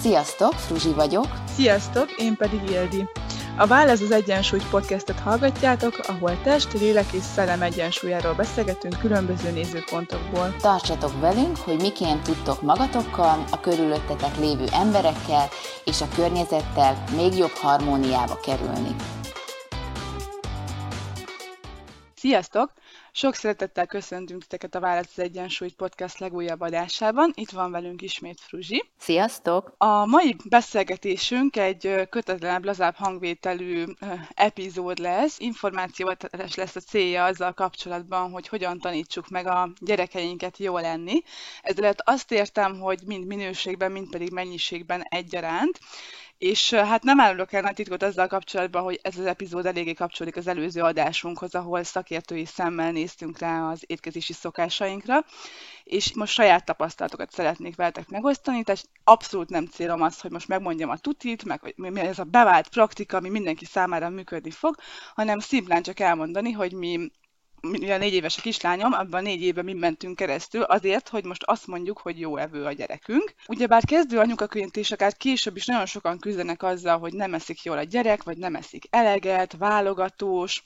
Sziasztok, Fruzsi vagyok. Sziasztok, én pedig Ildi. A Válasz az Egyensúly podcastet hallgatjátok, ahol test, lélek és szellem egyensúlyáról beszélgetünk különböző nézőpontokból. Tartsatok velünk, hogy miként tudtok magatokkal, a körülöttetek lévő emberekkel és a környezettel még jobb harmóniába kerülni. Sziasztok! Sok szeretettel köszöntünk titeket a Válasz az Egyensúlyt podcast legújabb adásában. Itt van velünk ismét Fruzsi. Sziasztok! A mai beszélgetésünk egy kötetlenebb, lazább hangvételű epizód lesz. Információadás lesz a célja azzal kapcsolatban, hogy hogyan tanítsuk meg a gyerekeinket jól lenni. Ezzel azt értem, hogy mind minőségben, mind pedig mennyiségben egyaránt. És hát nem árulok el nagy titkot azzal kapcsolatban, hogy ez az epizód eléggé kapcsolódik az előző adásunkhoz, ahol szakértői szemmel néztünk rá az étkezési szokásainkra, és most saját tapasztalatokat szeretnék veletek megosztani, tehát abszolút nem célom az, hogy most megmondjam a tutit, meg hogy mi ez a bevált praktika, ami mindenki számára működni fog, hanem szimplán csak elmondani, hogy mi mivel négy éves a kislányom, abban négy évben mi mentünk keresztül azért, hogy most azt mondjuk, hogy jó evő a gyerekünk. Ugyebár kezdő anyukaként is akár később is nagyon sokan küzdenek azzal, hogy nem eszik jól a gyerek, vagy nem eszik eleget, válogatós.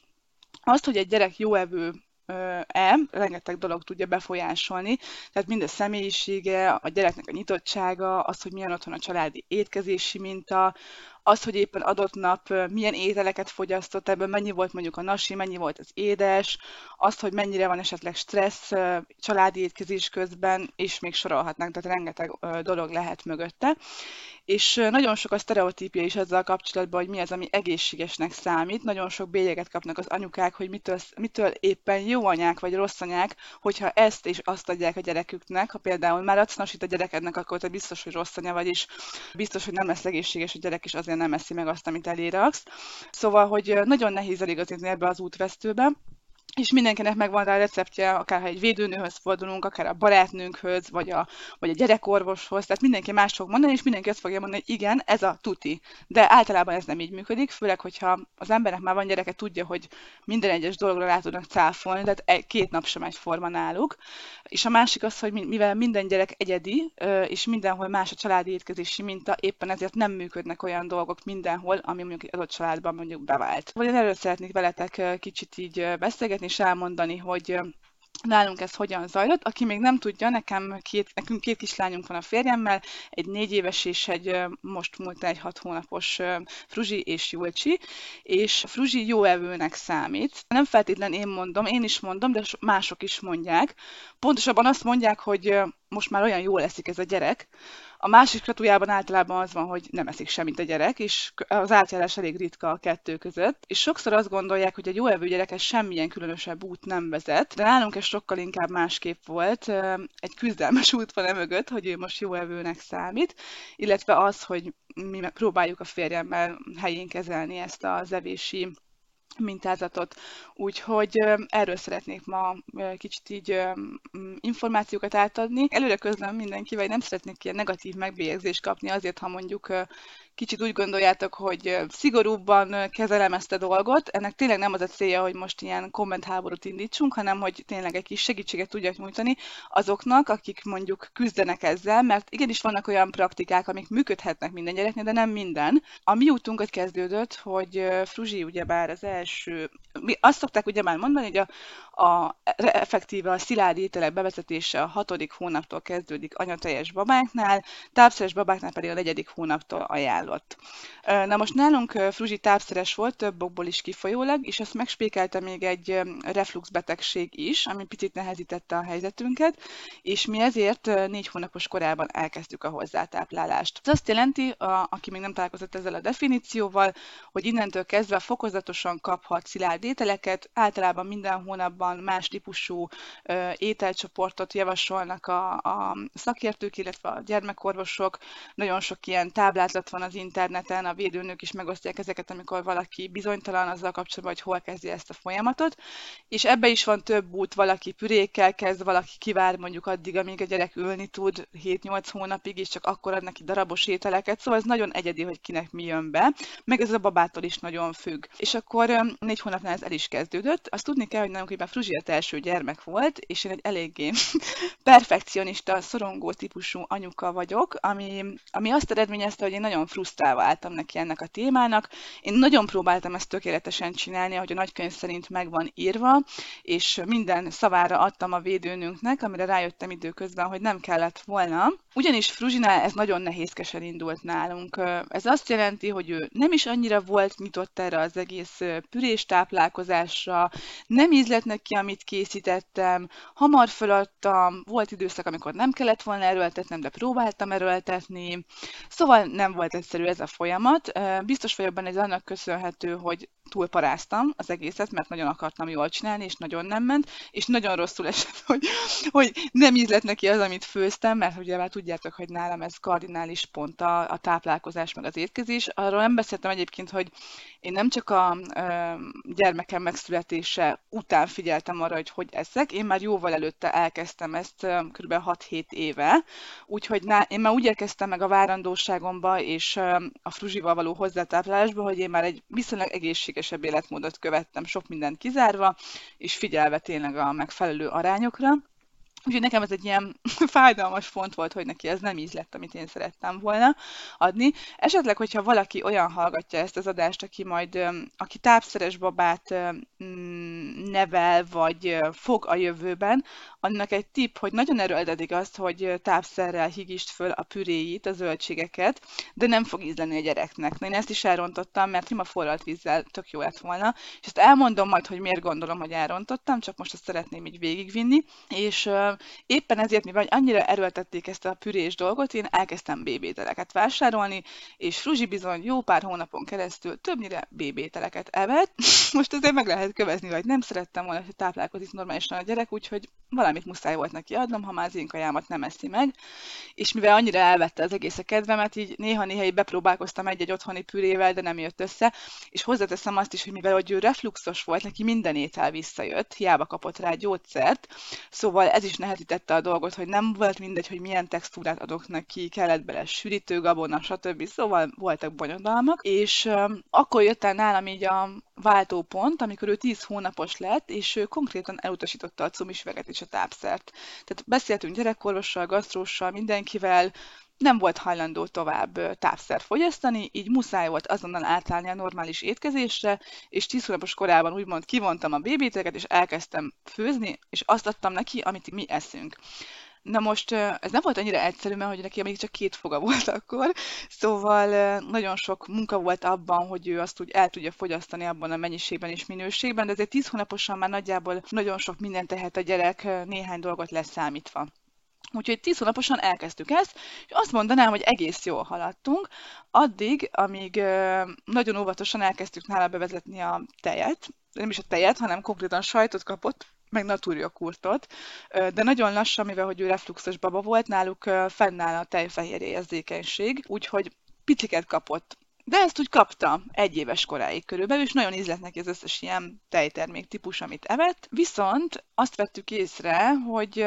Azt, hogy egy gyerek jó evő e, rengeteg dolog tudja befolyásolni, tehát mind a személyisége, a gyereknek a nyitottsága, az, hogy milyen otthon a családi étkezési minta, az, hogy éppen adott nap milyen ételeket fogyasztott, ebből mennyi volt mondjuk a nasi, mennyi volt az édes, az, hogy mennyire van esetleg stressz családi étkezés közben, és még sorolhatnánk, tehát rengeteg dolog lehet mögötte. És nagyon sok a sztereotípia is ezzel kapcsolatban, hogy mi az, ami egészségesnek számít. Nagyon sok bélyeget kapnak az anyukák, hogy mitől, mitől éppen jó anyák vagy rossz anyák, hogyha ezt és azt adják a gyereküknek. Ha például már adsz a gyerekednek, akkor te biztos, hogy rossz anya vagy, és biztos, hogy nem lesz egészséges a gyerek, és azért nem eszi meg azt, amit eléraksz. Szóval, hogy nagyon nehéz eligazítani ebbe az útvesztőbe és mindenkinek megvan rá a receptje, akár ha egy védőnőhöz fordulunk, akár a barátnőnkhöz, vagy a, vagy a gyerekorvoshoz, tehát mindenki más fog mondani, és mindenki azt fogja mondani, hogy igen, ez a tuti. De általában ez nem így működik, főleg, hogyha az embernek már van gyereke, tudja, hogy minden egyes dologra rá tudnak cáfolni, tehát két nap sem egyforma náluk. És a másik az, hogy mivel minden gyerek egyedi, és mindenhol más a családi étkezési minta, éppen ezért nem működnek olyan dolgok mindenhol, ami mondjuk egy adott családban mondjuk bevált. Vagy erről szeretnék veletek kicsit így beszélgetni, is elmondani, hogy nálunk ez hogyan zajlott. Aki még nem tudja, nekem két, nekünk két kislányunk van a férjemmel, egy négy éves és egy most múlt egy hat hónapos Fruzsi és Julcsi, és Fruzsi jó evőnek számít. Nem feltétlen én mondom, én is mondom, de mások is mondják. Pontosabban azt mondják, hogy most már olyan jól eszik ez a gyerek, a másik kratujában általában az van, hogy nem eszik semmit a gyerek, és az átjárás elég ritka a kettő között. És sokszor azt gondolják, hogy egy jó evő gyerekes semmilyen különösebb út nem vezet, de nálunk ez sokkal inkább másképp volt. Egy küzdelmes út van emögött, hogy ő most jó evőnek számít, illetve az, hogy mi próbáljuk a férjemmel helyén kezelni ezt az evési mintázatot. Úgyhogy erről szeretnék ma kicsit így információkat átadni. Előre közlöm mindenki, vagy nem szeretnék ilyen negatív megbélyegzést kapni azért, ha mondjuk kicsit úgy gondoljátok, hogy szigorúbban kezelem ezt a dolgot. Ennek tényleg nem az a célja, hogy most ilyen kommentháborút indítsunk, hanem hogy tényleg egy kis segítséget tudjak nyújtani azoknak, akik mondjuk küzdenek ezzel, mert igenis vannak olyan praktikák, amik működhetnek minden gyereknél, de nem minden. A mi útunkat kezdődött, hogy Fruzsi ugyebár az első, mi azt szokták ugye már mondani, hogy a, a effektíve a szilárd ételek bevezetése a hatodik hónaptól kezdődik anyateljes babáknál, tápszeres babáknál pedig a negyedik hónaptól ajánlott. Na most nálunk Fruzsi tápszeres volt több okból is kifolyólag, és ezt megspékelte még egy reflux betegség is, ami picit nehezítette a helyzetünket, és mi ezért négy hónapos korában elkezdtük a hozzátáplálást. Ez azt jelenti, a, aki még nem találkozott ezzel a definícióval, hogy innentől kezdve fokozatosan kaphat szilárd ételeket, általában minden hónapban korábban más típusú ételcsoportot javasolnak a, a szakértők, illetve a gyermekorvosok. Nagyon sok ilyen táblázat van az interneten, a védőnők is megosztják ezeket, amikor valaki bizonytalan azzal kapcsolatban, hogy hol kezdje ezt a folyamatot, és ebbe is van több út, valaki pürékkel kezd, valaki kivár mondjuk addig, amíg a gyerek ülni tud 7-8 hónapig, és csak akkor ad neki darabos ételeket, szóval ez nagyon egyedi, hogy kinek mi jön be, meg ez a babától is nagyon függ. És akkor négy hónapnál ez el is kezdődött. Azt tudni kell, hogy nálunk Fruzsiát első gyermek volt, és én egy eléggé perfekcionista, szorongó típusú anyuka vagyok, ami, ami azt eredményezte, hogy én nagyon frusztrálva álltam neki ennek a témának. Én nagyon próbáltam ezt tökéletesen csinálni, hogy a nagykönyv szerint meg van írva, és minden szavára adtam a védőnőnknek, amire rájöttem időközben, hogy nem kellett volna. Ugyanis Fruzsinál ez nagyon nehézkesen indult nálunk. Ez azt jelenti, hogy ő nem is annyira volt nyitott erre az egész pürés táplálkozásra, nem ízlett amit készítettem, hamar feladtam, volt időszak, amikor nem kellett volna erőltetnem, de próbáltam erőltetni. Szóval nem volt egyszerű ez a folyamat. Biztos vagyok benne, ez annak köszönhető, hogy túlparáztam az egészet, mert nagyon akartam jól csinálni, és nagyon nem ment, és nagyon rosszul esett, hogy, hogy nem ízlett neki az, amit főztem, mert ugye már tudjátok, hogy nálam ez kardinális pont a, a táplálkozás, meg az étkezés. Arról nem beszéltem egyébként, hogy én nem csak a ö, gyermekem megszületése után figyeltem arra, hogy hogy eszek, én már jóval előtte elkezdtem ezt kb. 6-7 éve, úgyhogy ná, én már úgy érkeztem meg a várandóságomba és ö, a fruzsival való hozzátáplálásba, hogy én már egy viszonylag egészségesebb életmódot követtem, sok mindent kizárva, és figyelve tényleg a megfelelő arányokra. Úgyhogy nekem ez egy ilyen fájdalmas font volt, hogy neki ez nem íz lett, amit én szerettem volna adni. Esetleg, hogyha valaki olyan hallgatja ezt az adást, aki majd, aki tápszeres babát nevel, vagy fog a jövőben, annak egy tipp, hogy nagyon erőltetik azt, hogy tápszerrel higist föl a püréit, a zöldségeket, de nem fog ízleni a gyereknek. Na, én ezt is elrontottam, mert sima forralt vízzel tök jó lett volna, és ezt elmondom majd, hogy miért gondolom, hogy elrontottam, csak most ezt szeretném így végigvinni, és éppen ezért, mivel annyira erőltették ezt a pürés dolgot, én elkezdtem bébételeket vásárolni, és Fruzsi bizony jó pár hónapon keresztül többnyire bébételeket evett. Most azért meg lehet kövezni, vagy nem szerettem volna, hogy táplálkozik normálisan a gyerek, úgyhogy valamit muszáj volt neki adnom, ha már az én kajámat nem eszi meg. És mivel annyira elvette az egész a kedvemet, így néha-néha így bepróbálkoztam egy-egy otthoni pürével, de nem jött össze. És hozzáteszem azt is, hogy mivel hogy ő refluxos volt, neki minden étel visszajött, hiába kapott rá gyógyszert, szóval ez is nehezítette a dolgot, hogy nem volt mindegy, hogy milyen textúrát adok neki, kellett bele sűrítő, gabona, stb. Szóval voltak bonyodalmak, és um, akkor jött el nálam így a váltópont, amikor ő 10 hónapos lett, és ő konkrétan elutasította a cumisüveget és a tápszert. Tehát beszéltünk gyerekkorvossal, gasztróssal, mindenkivel, nem volt hajlandó tovább tápszer fogyasztani, így muszáj volt azonnal átállni a normális étkezésre, és 10 hónapos korában úgymond kivontam a bébéteket, és elkezdtem főzni, és azt adtam neki, amit mi eszünk. Na most ez nem volt annyira egyszerű, mert hogy neki még csak két foga volt akkor, szóval nagyon sok munka volt abban, hogy ő azt úgy el tudja fogyasztani abban a mennyiségben és minőségben, de azért 10 hónaposan már nagyjából nagyon sok mindent tehet a gyerek, néhány dolgot leszámítva. Úgyhogy 10 hónaposan elkezdtük ezt, és azt mondanám, hogy egész jól haladtunk, addig, amíg nagyon óvatosan elkezdtük nála bevezetni a tejet, nem is a tejet, hanem konkrétan sajtot kapott, meg natúria kurtot, de nagyon lassan, mivel hogy ő refluxos baba volt, náluk fennáll a tejfehérje érzékenység, úgyhogy piciket kapott de ezt úgy kapta egy éves koráig körülbelül, és nagyon ízlett neki az összes ilyen tejtermék típus, amit evett. Viszont azt vettük észre, hogy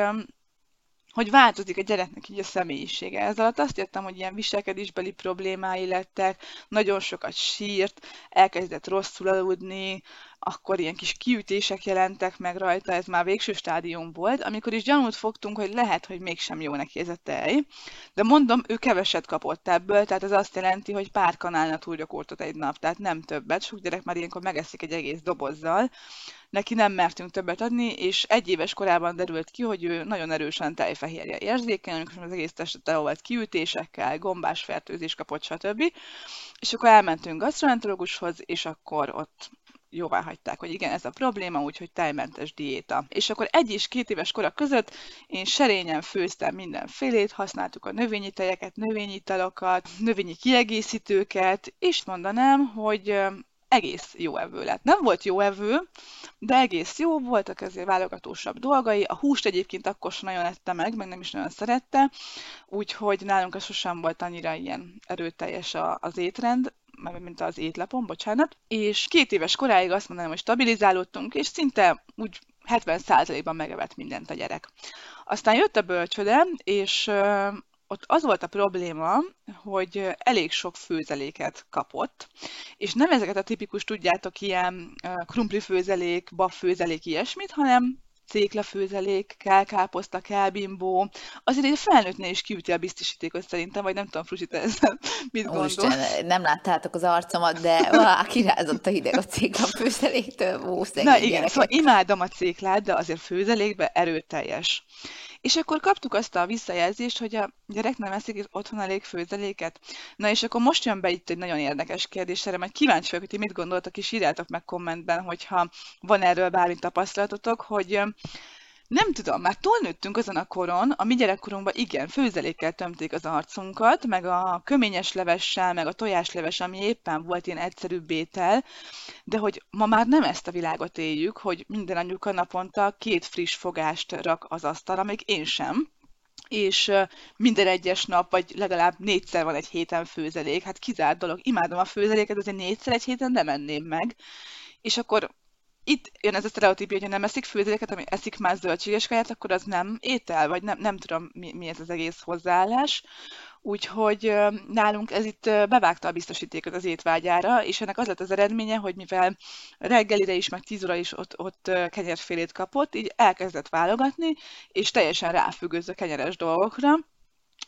hogy változik a gyereknek így a személyisége. Ez alatt azt értem, hogy ilyen viselkedésbeli problémái lettek, nagyon sokat sírt, elkezdett rosszul aludni, akkor ilyen kis kiütések jelentek meg rajta, ez már végső stádium volt, amikor is gyanút fogtunk, hogy lehet, hogy mégsem jó neki ez a tej. De mondom, ő keveset kapott ebből, tehát ez azt jelenti, hogy pár kanálna túlgyakortott egy nap, tehát nem többet. Sok gyerek már ilyenkor megeszik egy egész dobozzal. Neki nem mertünk többet adni, és egy éves korában derült ki, hogy ő nagyon erősen tejfehérje érzékeny, amikor az egész testet tele volt kiütésekkel, gombás fertőzés kapott, stb. És akkor elmentünk gasztroenterológushoz, és akkor ott jóvá hagyták, hogy igen, ez a probléma, úgyhogy tejmentes diéta. És akkor egy és két éves kora között én serényen főztem mindenfélét, használtuk a növényi tejeket, növényi italokat, növényi kiegészítőket, és mondanám, hogy egész jó evő lett. Nem volt jó evő, de egész jó, voltak ezért válogatósabb dolgai. A húst egyébként akkor sem nagyon ette meg, meg nem is nagyon szerette, úgyhogy nálunk ez sosem volt annyira ilyen erőteljes az étrend, mint az étlapon, bocsánat. És két éves koráig azt mondanám, hogy stabilizálódtunk, és szinte úgy 70%-ban megevett mindent a gyerek. Aztán jött a bölcsöde, és ott az volt a probléma, hogy elég sok főzeléket kapott, és nem ezeket a tipikus, tudjátok, ilyen krumpli főzelék, bab főzelék, ilyesmit, hanem céklafőzelék, kell káposzta, kell bimbó. Azért egy felnőttnél is kiüti a biztosítékot szerintem, vagy nem tudom, Frusi, te ezzel mit gondol? Úristen, nem láttátok az arcomat, de vá, kirázott a hideg a céklafőzeléktől. Ó, Na igen, szóval imádom a céklát, de azért főzelékbe erőteljes. És akkor kaptuk azt a visszajelzést, hogy a gyerek nem eszik otthon elég főzeléket. Na és akkor most jön be itt egy nagyon érdekes kérdés, erre majd kíváncsi vagyok, hogy mit gondoltok, és írjátok meg kommentben, hogyha van erről bármi tapasztalatotok, hogy nem tudom, már túlnőttünk azon a koron, a mi gyerekkorunkban igen, főzelékkel tömték az arcunkat, meg a köményes levessel, meg a tojásleves, ami éppen volt ilyen egyszerű bétel, de hogy ma már nem ezt a világot éljük, hogy minden anyuka naponta két friss fogást rak az asztalra, még én sem, és minden egyes nap, vagy legalább négyszer van egy héten főzelék. Hát kizárt dolog. Imádom a főzeléket, azért négyszer egy héten nem enném meg. És akkor itt jön ez a sztereotípia, hogy nem eszik főzeléket, ami eszik más zöldséges kaját, akkor az nem étel, vagy nem, nem tudom, mi, mi ez az egész hozzáállás. Úgyhogy nálunk ez itt bevágta a biztosítékot az étvágyára, és ennek az lett az eredménye, hogy mivel reggelire is, meg 10 óra is ott, ott kenyerfélét kapott, így elkezdett válogatni, és teljesen ráfüggöző kenyeres dolgokra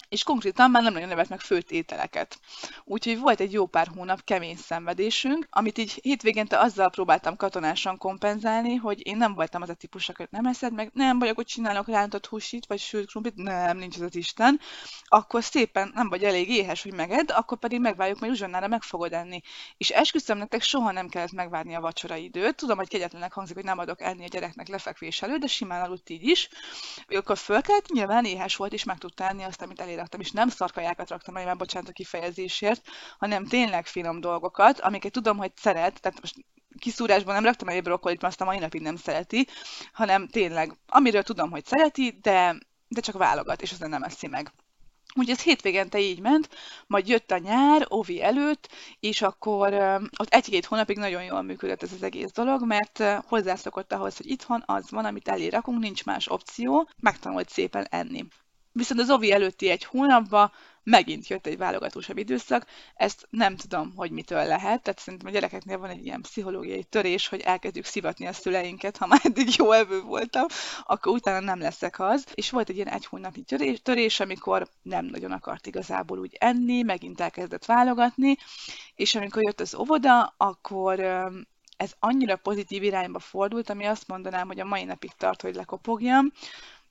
és konkrétan már nem nagyon nevet meg főtt ételeket. Úgyhogy volt egy jó pár hónap kemény szenvedésünk, amit így hétvégente azzal próbáltam katonásan kompenzálni, hogy én nem voltam az a típus, hogy nem eszed meg, nem vagyok, hogy csinálok rántott húsit, vagy sült krumplit, nem, nincs az az Isten, akkor szépen nem vagy elég éhes, hogy meged, akkor pedig megvárjuk, majd uzsonnára meg fogod enni. És esküszöm nektek, soha nem kellett megvárni a vacsora időt. Tudom, hogy kegyetlenek hangzik, hogy nem adok enni a gyereknek lefekvés előtt, de simán aludt így is. Akkor fölkelt, nyilván éhes volt, és meg tudta enni azt, amit elér raktam, és nem szarkajákat raktam már bocsánat a kifejezésért, hanem tényleg finom dolgokat, amiket tudom, hogy szeret, tehát most kiszúrásban nem raktam egy brokkolit, mert azt a mai napig nem szereti, hanem tényleg, amiről tudom, hogy szereti, de, de csak válogat, és aztán nem eszi meg. Úgyhogy ez hétvégente így ment, majd jött a nyár, Ovi előtt, és akkor ott egy-két hónapig nagyon jól működött ez az egész dolog, mert hozzászokott ahhoz, hogy itthon az van, amit elé rakunk, nincs más opció, megtanult szépen enni. Viszont az OVI előtti egy hónapban megint jött egy válogatósabb időszak, ezt nem tudom, hogy mitől lehet, tehát szerintem a gyerekeknél van egy ilyen pszichológiai törés, hogy elkezdjük szivatni a szüleinket, ha már eddig jó evő voltam, akkor utána nem leszek az. És volt egy ilyen egy hónapi törés, törés, amikor nem nagyon akart igazából úgy enni, megint elkezdett válogatni, és amikor jött az óvoda, akkor ez annyira pozitív irányba fordult, ami azt mondanám, hogy a mai napig tart, hogy lekopogjam,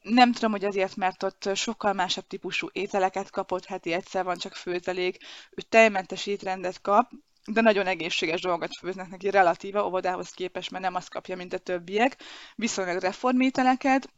nem tudom, hogy azért, mert ott sokkal másabb típusú ételeket kapott, heti egyszer van csak főzelék, ő tejmentes étrendet kap, de nagyon egészséges dolgokat főznek neki relatíva óvodához képest, mert nem azt kapja, mint a többiek. Viszonylag reformételeket,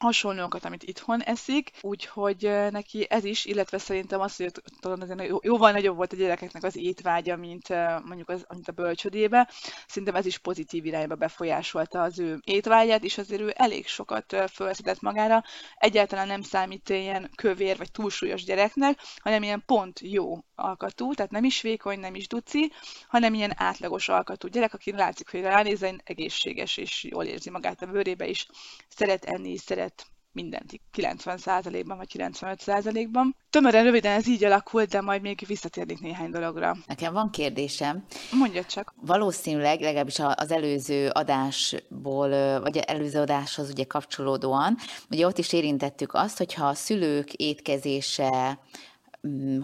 hasonlókat, amit itthon eszik, úgyhogy neki ez is, illetve szerintem az, hogy talán jóval nagyobb volt a gyerekeknek az étvágya, mint mondjuk az, mint a bölcsödébe, szerintem ez is pozitív irányba befolyásolta az ő étvágyát, és azért ő elég sokat felszedett magára, egyáltalán nem számít ilyen kövér vagy túlsúlyos gyereknek, hanem ilyen pont jó alkatú, tehát nem is vékony, nem is duci, hanem ilyen átlagos alkatú gyerek, aki látszik, hogy ránézzen egészséges és jól érzi magát a bőrébe is, szeret enni, szeret mindent 90%-ban vagy 95%-ban. Tömören röviden ez így alakult, de majd még visszatérnék néhány dologra. Nekem van kérdésem. Mondja csak. Valószínűleg, legalábbis az előző adásból, vagy előző adáshoz ugye kapcsolódóan, ugye ott is érintettük azt, hogyha a szülők étkezése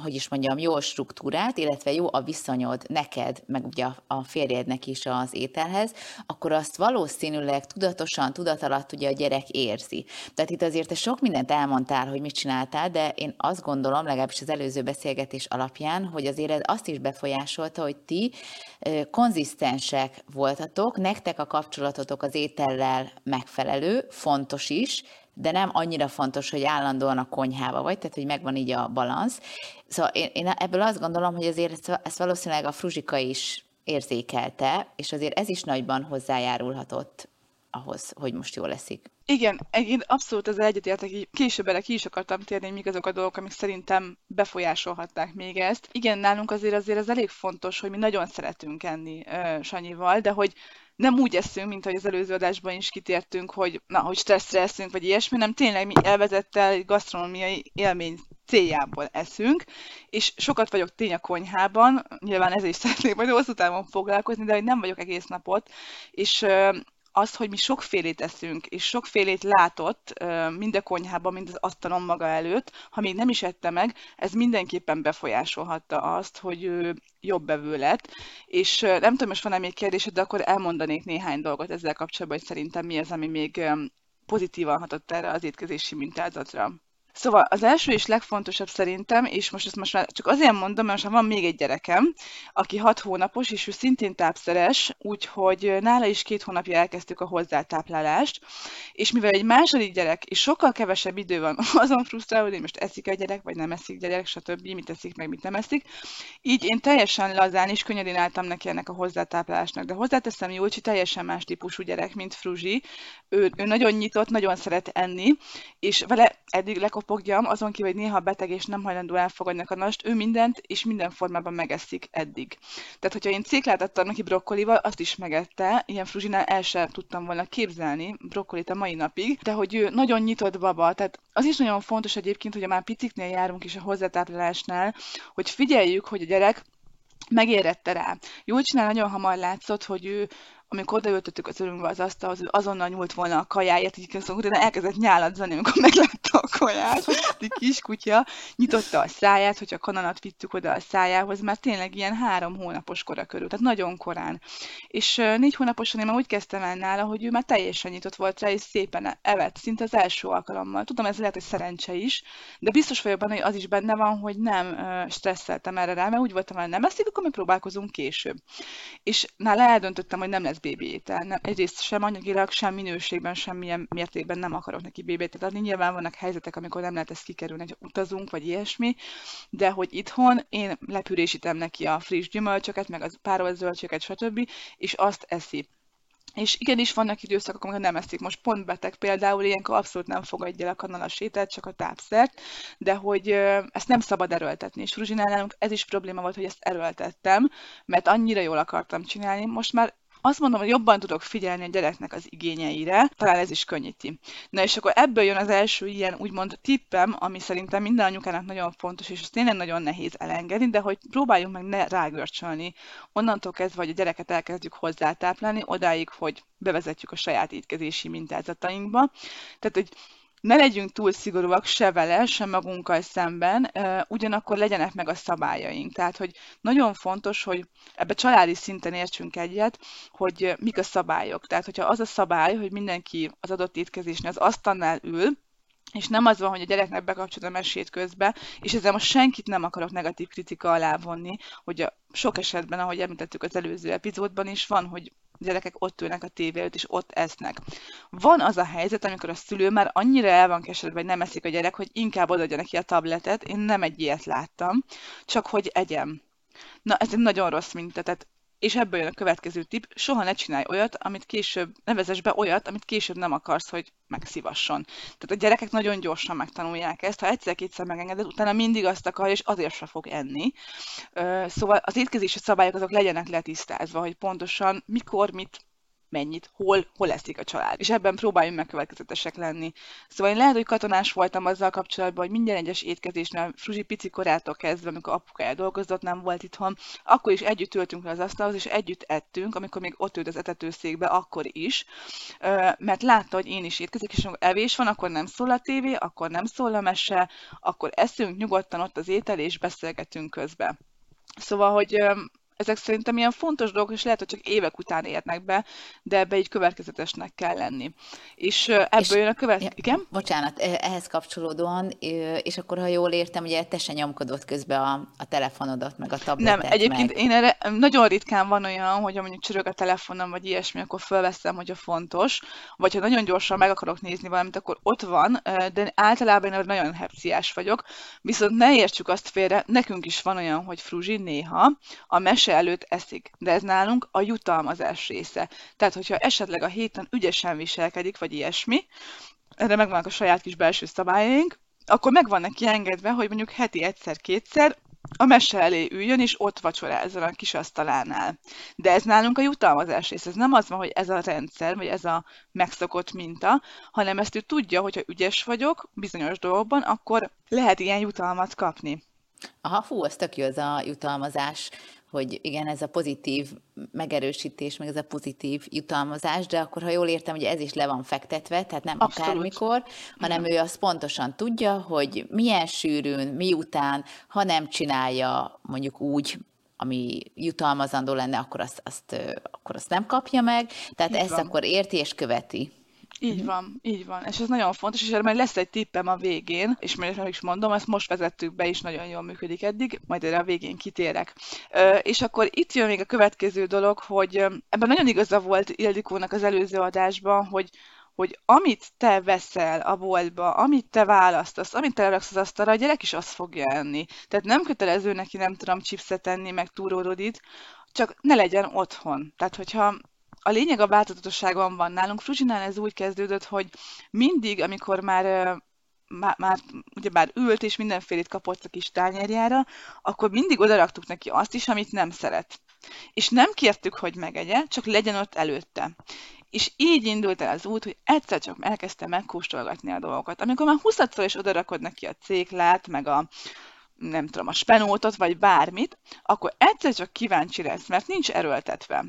hogy is mondjam, jó struktúrát, illetve jó a viszonyod neked, meg ugye a férjednek is az ételhez, akkor azt valószínűleg tudatosan, tudatalatt ugye a gyerek érzi. Tehát itt azért te sok mindent elmondtál, hogy mit csináltál, de én azt gondolom, legalábbis az előző beszélgetés alapján, hogy azért ez azt is befolyásolta, hogy ti konzisztensek voltatok, nektek a kapcsolatotok az étellel megfelelő, fontos is, de nem annyira fontos, hogy állandóan a konyhába vagy, tehát hogy megvan így a balansz. Szóval én, én ebből azt gondolom, hogy azért ezt, valószínűleg a Fruzsika is érzékelte, és azért ez is nagyban hozzájárulhatott ahhoz, hogy most jól leszik. Igen, én abszolút ezzel egyetértek, később erre ki is akartam térni, mik azok a dolgok, amik szerintem befolyásolhatták még ezt. Igen, nálunk azért azért ez elég fontos, hogy mi nagyon szeretünk enni uh, Sanyival, de hogy nem úgy eszünk, mint ahogy az előző adásban is kitértünk, hogy na, hogy stresszre eszünk, vagy ilyesmi, nem tényleg mi elvezettel gasztronómiai élmény céljából eszünk, és sokat vagyok tény a konyhában, nyilván ezért is szeretnék majd hosszú távon foglalkozni, de hogy nem vagyok egész napot, és az, hogy mi sokfélét eszünk, és sokfélét látott mind a konyhában, mind az asztalon maga előtt, ha még nem is ette meg, ez mindenképpen befolyásolhatta azt, hogy jobb bevő lett. És nem tudom, most van-e még kérdésed, de akkor elmondanék néhány dolgot ezzel kapcsolatban, hogy szerintem mi az, ami még pozitívan hatott erre az étkezési mintázatra. Szóval az első és legfontosabb szerintem, és most ezt most már csak azért mondom, mert most van még egy gyerekem, aki hat hónapos, és ő szintén tápszeres, úgyhogy nála is két hónapja elkezdtük a hozzátáplálást, és mivel egy második gyerek, és sokkal kevesebb idő van azon frusztrálódni, hogy most eszik a gyerek, vagy nem eszik gyerek, stb., mit eszik, meg mit nem eszik, így én teljesen lazán és könnyedén álltam neki ennek a hozzátáplálásnak, de hozzáteszem, Júlcsi teljesen más típusú gyerek, mint Fruzsi, ő, ő nagyon nyitott, nagyon szeret enni, és vele eddig lekop kopogjam, azon kívül, hogy néha beteg és nem hajlandó elfogadni a kanast, ő mindent és minden formában megeszik eddig. Tehát, hogyha én céklát adtam neki brokkolival, azt is megette, ilyen fruzsinál el sem tudtam volna képzelni brokkolit a mai napig, de hogy ő nagyon nyitott baba, tehát az is nagyon fontos egyébként, hogy már piciknél járunk is a hozzátáplálásnál, hogy figyeljük, hogy a gyerek megérette rá. Jól csinál, nagyon hamar látszott, hogy ő amikor odaültöttük az örünkbe az asztalhoz, azonnal nyúlt volna a kajáért, így szóval utána elkezdett nyáladzani, amikor meglátta a kaját, egy kis kutya, nyitotta a száját, hogyha kananat vittük oda a szájához, már tényleg ilyen három hónapos kora körül, tehát nagyon korán. És négy hónaposan én már úgy kezdtem el nála, hogy ő már teljesen nyitott volt rá, és szépen evett, szinte az első alkalommal. Tudom, ez lehet, hogy szerencse is, de biztos vagyok benne, hogy az is benne van, hogy nem stresszeltem erre rá, mert úgy voltam, hogy nem eszik, akkor mi próbálkozunk később. És nála eldöntöttem, hogy nem lesz BB étel. Nem, egyrészt sem anyagilag, sem minőségben, semmilyen mértékben nem akarok neki BB ételt adni. Nyilván vannak helyzetek, amikor nem lehet ezt kikerülni, hogy utazunk, vagy ilyesmi, de hogy itthon én lepürésítem neki a friss gyümölcsöket, meg a párolt zöldségeket, stb., és azt eszi. És igenis vannak időszakok, amikor nem eszik. Most pont beteg például, ilyenkor abszolút nem fogadja el a kanalas ételt, csak a tápszert, de hogy ezt nem szabad erőltetni. És Ruzsinál ez is probléma volt, hogy ezt erőltettem, mert annyira jól akartam csinálni. Most már azt mondom, hogy jobban tudok figyelni a gyereknek az igényeire, talán ez is könnyíti. Na és akkor ebből jön az első ilyen úgymond tippem, ami szerintem minden anyukának nagyon fontos, és ez tényleg nagyon nehéz elengedni, de hogy próbáljunk meg ne rágörcsölni. Onnantól kezdve, hogy a gyereket elkezdjük hozzátáplálni, odáig, hogy bevezetjük a saját étkezési mintázatainkba. Tehát, hogy ne legyünk túl szigorúak se vele, se magunkkal szemben, ugyanakkor legyenek meg a szabályaink. Tehát, hogy nagyon fontos, hogy ebbe családi szinten értsünk egyet, hogy mik a szabályok. Tehát, hogyha az a szabály, hogy mindenki az adott étkezésnél az asztalnál ül, és nem az van, hogy a gyereknek bekapcsolod a mesét közbe, és ezzel most senkit nem akarok negatív kritika alá vonni, hogy a sok esetben, ahogy említettük az előző epizódban is, van, hogy gyerekek ott ülnek a tévé előtt, és ott esznek. Van az a helyzet, amikor a szülő már annyira el van keseredve, hogy nem eszik a gyerek, hogy inkább odaadja neki a tabletet. Én nem egy ilyet láttam, csak hogy egyem. Na, ez egy nagyon rossz minta, tehát és ebből jön a következő tipp, soha ne csinálj olyat, amit később, nevezes be olyat, amit később nem akarsz, hogy megszívasson. Tehát a gyerekek nagyon gyorsan megtanulják ezt, ha egyszer-kétszer megengeded, utána mindig azt akar, és azért se fog enni. Szóval az étkezési szabályok azok legyenek letisztázva, hogy pontosan mikor, mit mennyit, hol, hol eszik a család. És ebben próbáljunk meg lenni. Szóval én lehet, hogy katonás voltam azzal kapcsolatban, hogy minden egyes étkezésnél Fruzsi pici korától kezdve, amikor apukája dolgozott, nem volt itthon, akkor is együtt ültünk le az asztalhoz, és együtt ettünk, amikor még ott ült az etetőszékbe, akkor is, mert látta, hogy én is étkezik, és amikor evés van, akkor nem szól a tévé, akkor nem szól a mese, akkor eszünk nyugodtan ott az étel, és beszélgetünk közben. Szóval, hogy ezek szerintem ilyen fontos dolgok, és lehet, hogy csak évek után érnek be, de ebbe így következetesnek kell lenni. És ebből és, jön a követ... Ja, Igen? Bocsánat, ehhez kapcsolódóan, és akkor, ha jól értem, ugye te se nyomkodott közben a, a telefonodat, meg a tabletet. Nem, egyébként meg. én erre nagyon ritkán van olyan, hogy mondjuk csörög a telefonom, vagy ilyesmi, akkor felveszem, hogy a fontos, vagy ha nagyon gyorsan meg akarok nézni valamit, akkor ott van, de általában én nagyon hepciás vagyok, viszont ne értsük azt félre, nekünk is van olyan, hogy fruzsi néha, a mes mese előtt eszik, de ez nálunk a jutalmazás része. Tehát, hogyha esetleg a héten ügyesen viselkedik, vagy ilyesmi, erre megvannak a saját kis belső szabályaink, akkor meg van neki engedve, hogy mondjuk heti egyszer-kétszer a mese elé üljön, és ott vacsorázzon a kis asztalánál. De ez nálunk a jutalmazás rész. Ez nem az van, hogy ez a rendszer, vagy ez a megszokott minta, hanem ezt ő tudja, hogyha ügyes vagyok bizonyos dolgokban, akkor lehet ilyen jutalmat kapni. Aha, fú, az tök jó ez a jutalmazás hogy igen, ez a pozitív megerősítés, meg ez a pozitív jutalmazás, de akkor, ha jól értem, hogy ez is le van fektetve, tehát nem Abszolút. akármikor, hanem igen. ő azt pontosan tudja, hogy milyen sűrűn, miután, ha nem csinálja mondjuk úgy, ami jutalmazandó lenne, akkor azt, azt, akkor azt nem kapja meg, tehát Így ezt van. akkor érti és követi. Így uh-huh. van, így van. És ez nagyon fontos, és erre majd lesz egy tippem a végén, és majd is mondom, ezt most vezettük be, és nagyon jól működik eddig, majd erre a végén kitérek. Ö, és akkor itt jön még a következő dolog, hogy ebben nagyon igaza volt Ildikónak az előző adásban, hogy hogy amit te veszel a boltba, amit te választasz, amit te leraksz az asztalra, a gyerek is azt fogja enni. Tehát nem kötelező neki, nem tudom, chipset enni, meg túrórodit, csak ne legyen otthon. Tehát, hogyha a lényeg a változatosságban van nálunk. Fruzsinál ez úgy kezdődött, hogy mindig, amikor már már, már ugyebár ült, és mindenfélét kapott a kis tányérjára, akkor mindig odaraktuk neki azt is, amit nem szeret. És nem kértük, hogy megegye, csak legyen ott előtte. És így indult el az út, hogy egyszer csak elkezdte megkóstolgatni a dolgokat. Amikor már 20 is odarakod neki a céklát, meg a, nem tudom, a spenótot, vagy bármit, akkor egyszer csak kíváncsi lesz, mert nincs erőltetve.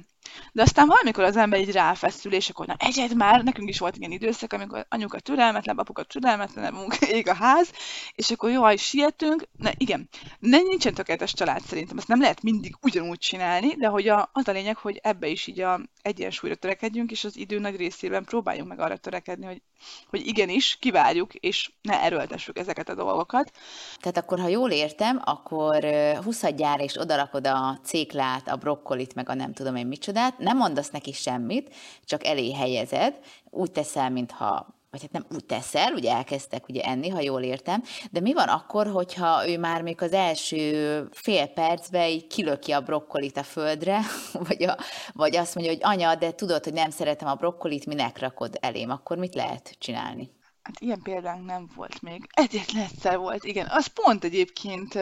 De aztán valamikor az ember így ráfeszül, és akkor na egyed már, nekünk is volt ilyen időszak, amikor anyuka türelmetlen, apuka türelmetlen, ég a ház, és akkor hogy sietünk, na igen, nem nincsen tökéletes család szerintem, ezt nem lehet mindig ugyanúgy csinálni, de hogy a, az a lényeg, hogy ebbe is így a egyensúlyra törekedjünk, és az idő nagy részében próbáljunk meg arra törekedni, hogy, hogy igenis, kivárjuk, és ne erőltessük ezeket a dolgokat. Tehát akkor, ha jól értem, akkor huszadjára és odarakod a céklát, a brokkolit, meg a nem tudom én micsodát, nem mondasz neki semmit, csak elé helyezed, úgy teszel, mintha vagy hát nem úgy teszel, ugye elkezdtek ugye enni, ha jól értem, de mi van akkor, hogyha ő már még az első fél percben így kilöki a brokkolit a földre, vagy, a, vagy azt mondja, hogy anya, de tudod, hogy nem szeretem a brokkolit, minek rakod elém, akkor mit lehet csinálni? Hát ilyen példánk nem volt még. Egyetlen egyszer volt, igen. Az pont egyébként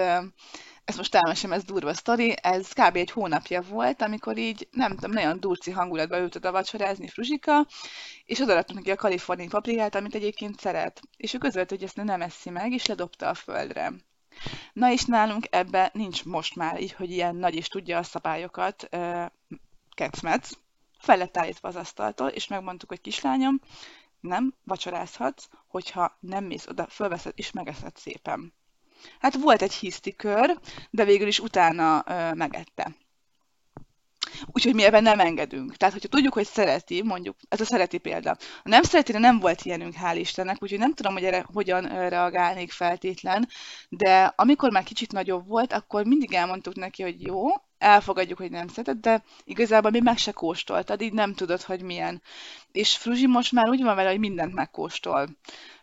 ezt most elmesem, ez durva sztori, ez kb. egy hónapja volt, amikor így, nem tudom, nagyon durci hangulatba ült oda vacsorázni Fruzsika, és odaadtuk neki a kaliforniai paprikát, amit egyébként szeret. És ő közölt, hogy ezt nem eszi meg, és ledobta a földre. Na és nálunk ebbe nincs most már így, hogy ilyen nagy is tudja a szabályokat, uh, kecmec, fel lett állítva az asztaltól, és megmondtuk, hogy kislányom, nem vacsorázhatsz, hogyha nem mész oda, fölveszed és megeszed szépen. Hát volt egy hiszti kör, de végül is utána ö, megette. Úgyhogy mi ebben nem engedünk. Tehát, hogyha tudjuk, hogy szereti, mondjuk, ez a szereti példa. A nem szereti, nem volt ilyenünk, hál' Istennek, úgyhogy nem tudom, hogy erre hogyan reagálnék feltétlen, de amikor már kicsit nagyobb volt, akkor mindig elmondtuk neki, hogy jó, elfogadjuk, hogy nem szereted, de igazából még meg se kóstoltad, így nem tudod, hogy milyen. És Fruzsi most már úgy van vele, hogy mindent megkóstol.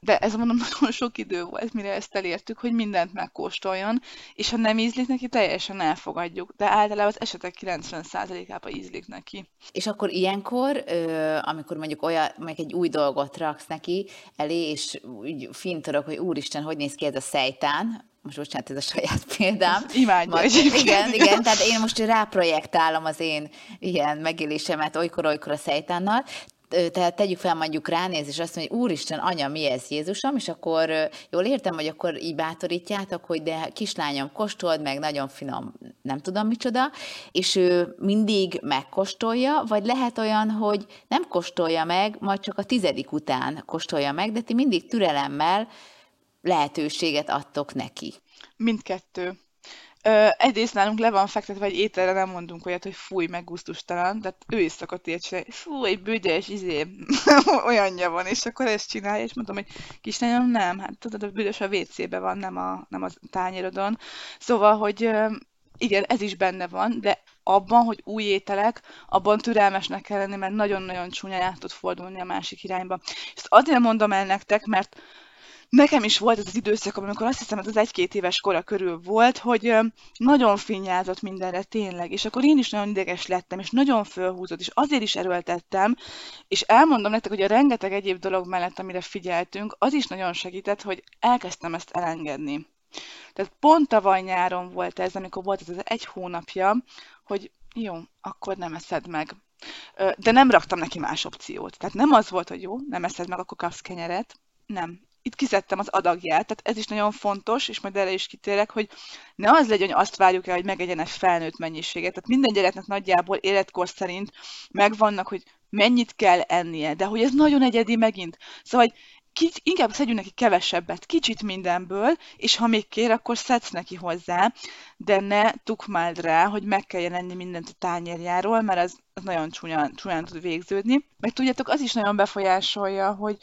De ez mondom, nagyon sok idő volt, mire ezt elértük, hogy mindent megkóstoljon, és ha nem ízlik neki, teljesen elfogadjuk. De általában az esetek 90%-ában ízlik neki. És akkor ilyenkor, amikor mondjuk olyan, meg egy új dolgot raksz neki elé, és úgy fintorok, hogy úristen, hogy néz ki ez a szejtán, most bocsánat, ez a saját példám. Imádja Majd, Igen, igen, tehát én most ráprojektálom az én ilyen megélésemet olykor-olykor a szejtánnal, tehát tegyük fel mondjuk ránéz, és azt mondja, hogy úristen, anya, mi ez Jézusom, és akkor jól értem, hogy akkor így bátorítjátok, hogy de kislányom, kóstold meg, nagyon finom, nem tudom micsoda, és ő mindig megkóstolja, vagy lehet olyan, hogy nem kóstolja meg, majd csak a tizedik után kóstolja meg, de ti mindig türelemmel lehetőséget adtok neki? Mindkettő. Ö, egyrészt nálunk le van fektetve, hogy ételre nem mondunk olyat, hogy fúj, meg gusztustalan, de ő is szokott ilyet csinálni, fú, egy büdös, izé, olyanja van, és akkor ezt csinálja, és mondom, hogy kislányom, nem, hát tudod, a büdös a WC-be van, nem a, nem a tányérodon. Szóval, hogy igen, ez is benne van, de abban, hogy új ételek, abban türelmesnek kell lenni, mert nagyon-nagyon csúnyán át tud fordulni a másik irányba. Ezt azért mondom el nektek, mert nekem is volt ez az időszak, amikor azt hiszem, hogy az egy-két éves kora körül volt, hogy nagyon finnyázott mindenre tényleg, és akkor én is nagyon ideges lettem, és nagyon fölhúzott, és azért is erőltettem, és elmondom nektek, hogy a rengeteg egyéb dolog mellett, amire figyeltünk, az is nagyon segített, hogy elkezdtem ezt elengedni. Tehát pont tavaly nyáron volt ez, amikor volt ez az egy hónapja, hogy jó, akkor nem eszed meg. De nem raktam neki más opciót. Tehát nem az volt, hogy jó, nem eszed meg, akkor kapsz kenyeret. Nem. Itt kizettem az adagját, tehát ez is nagyon fontos, és majd erre is kitérek, hogy ne az legyen, hogy azt várjuk el, hogy megegyen egy felnőtt mennyiséget. Tehát minden gyereknek nagyjából életkor szerint megvannak, hogy mennyit kell ennie, de hogy ez nagyon egyedi megint. Szóval, hogy inkább szedjünk neki kevesebbet, kicsit mindenből, és ha még kér, akkor szedsz neki hozzá, de ne tukmáld rá, hogy meg kell jelenni mindent a tányérjáról, mert az, az nagyon csúnyán, csúnyán tud végződni. Meg tudjátok, az is nagyon befolyásolja, hogy,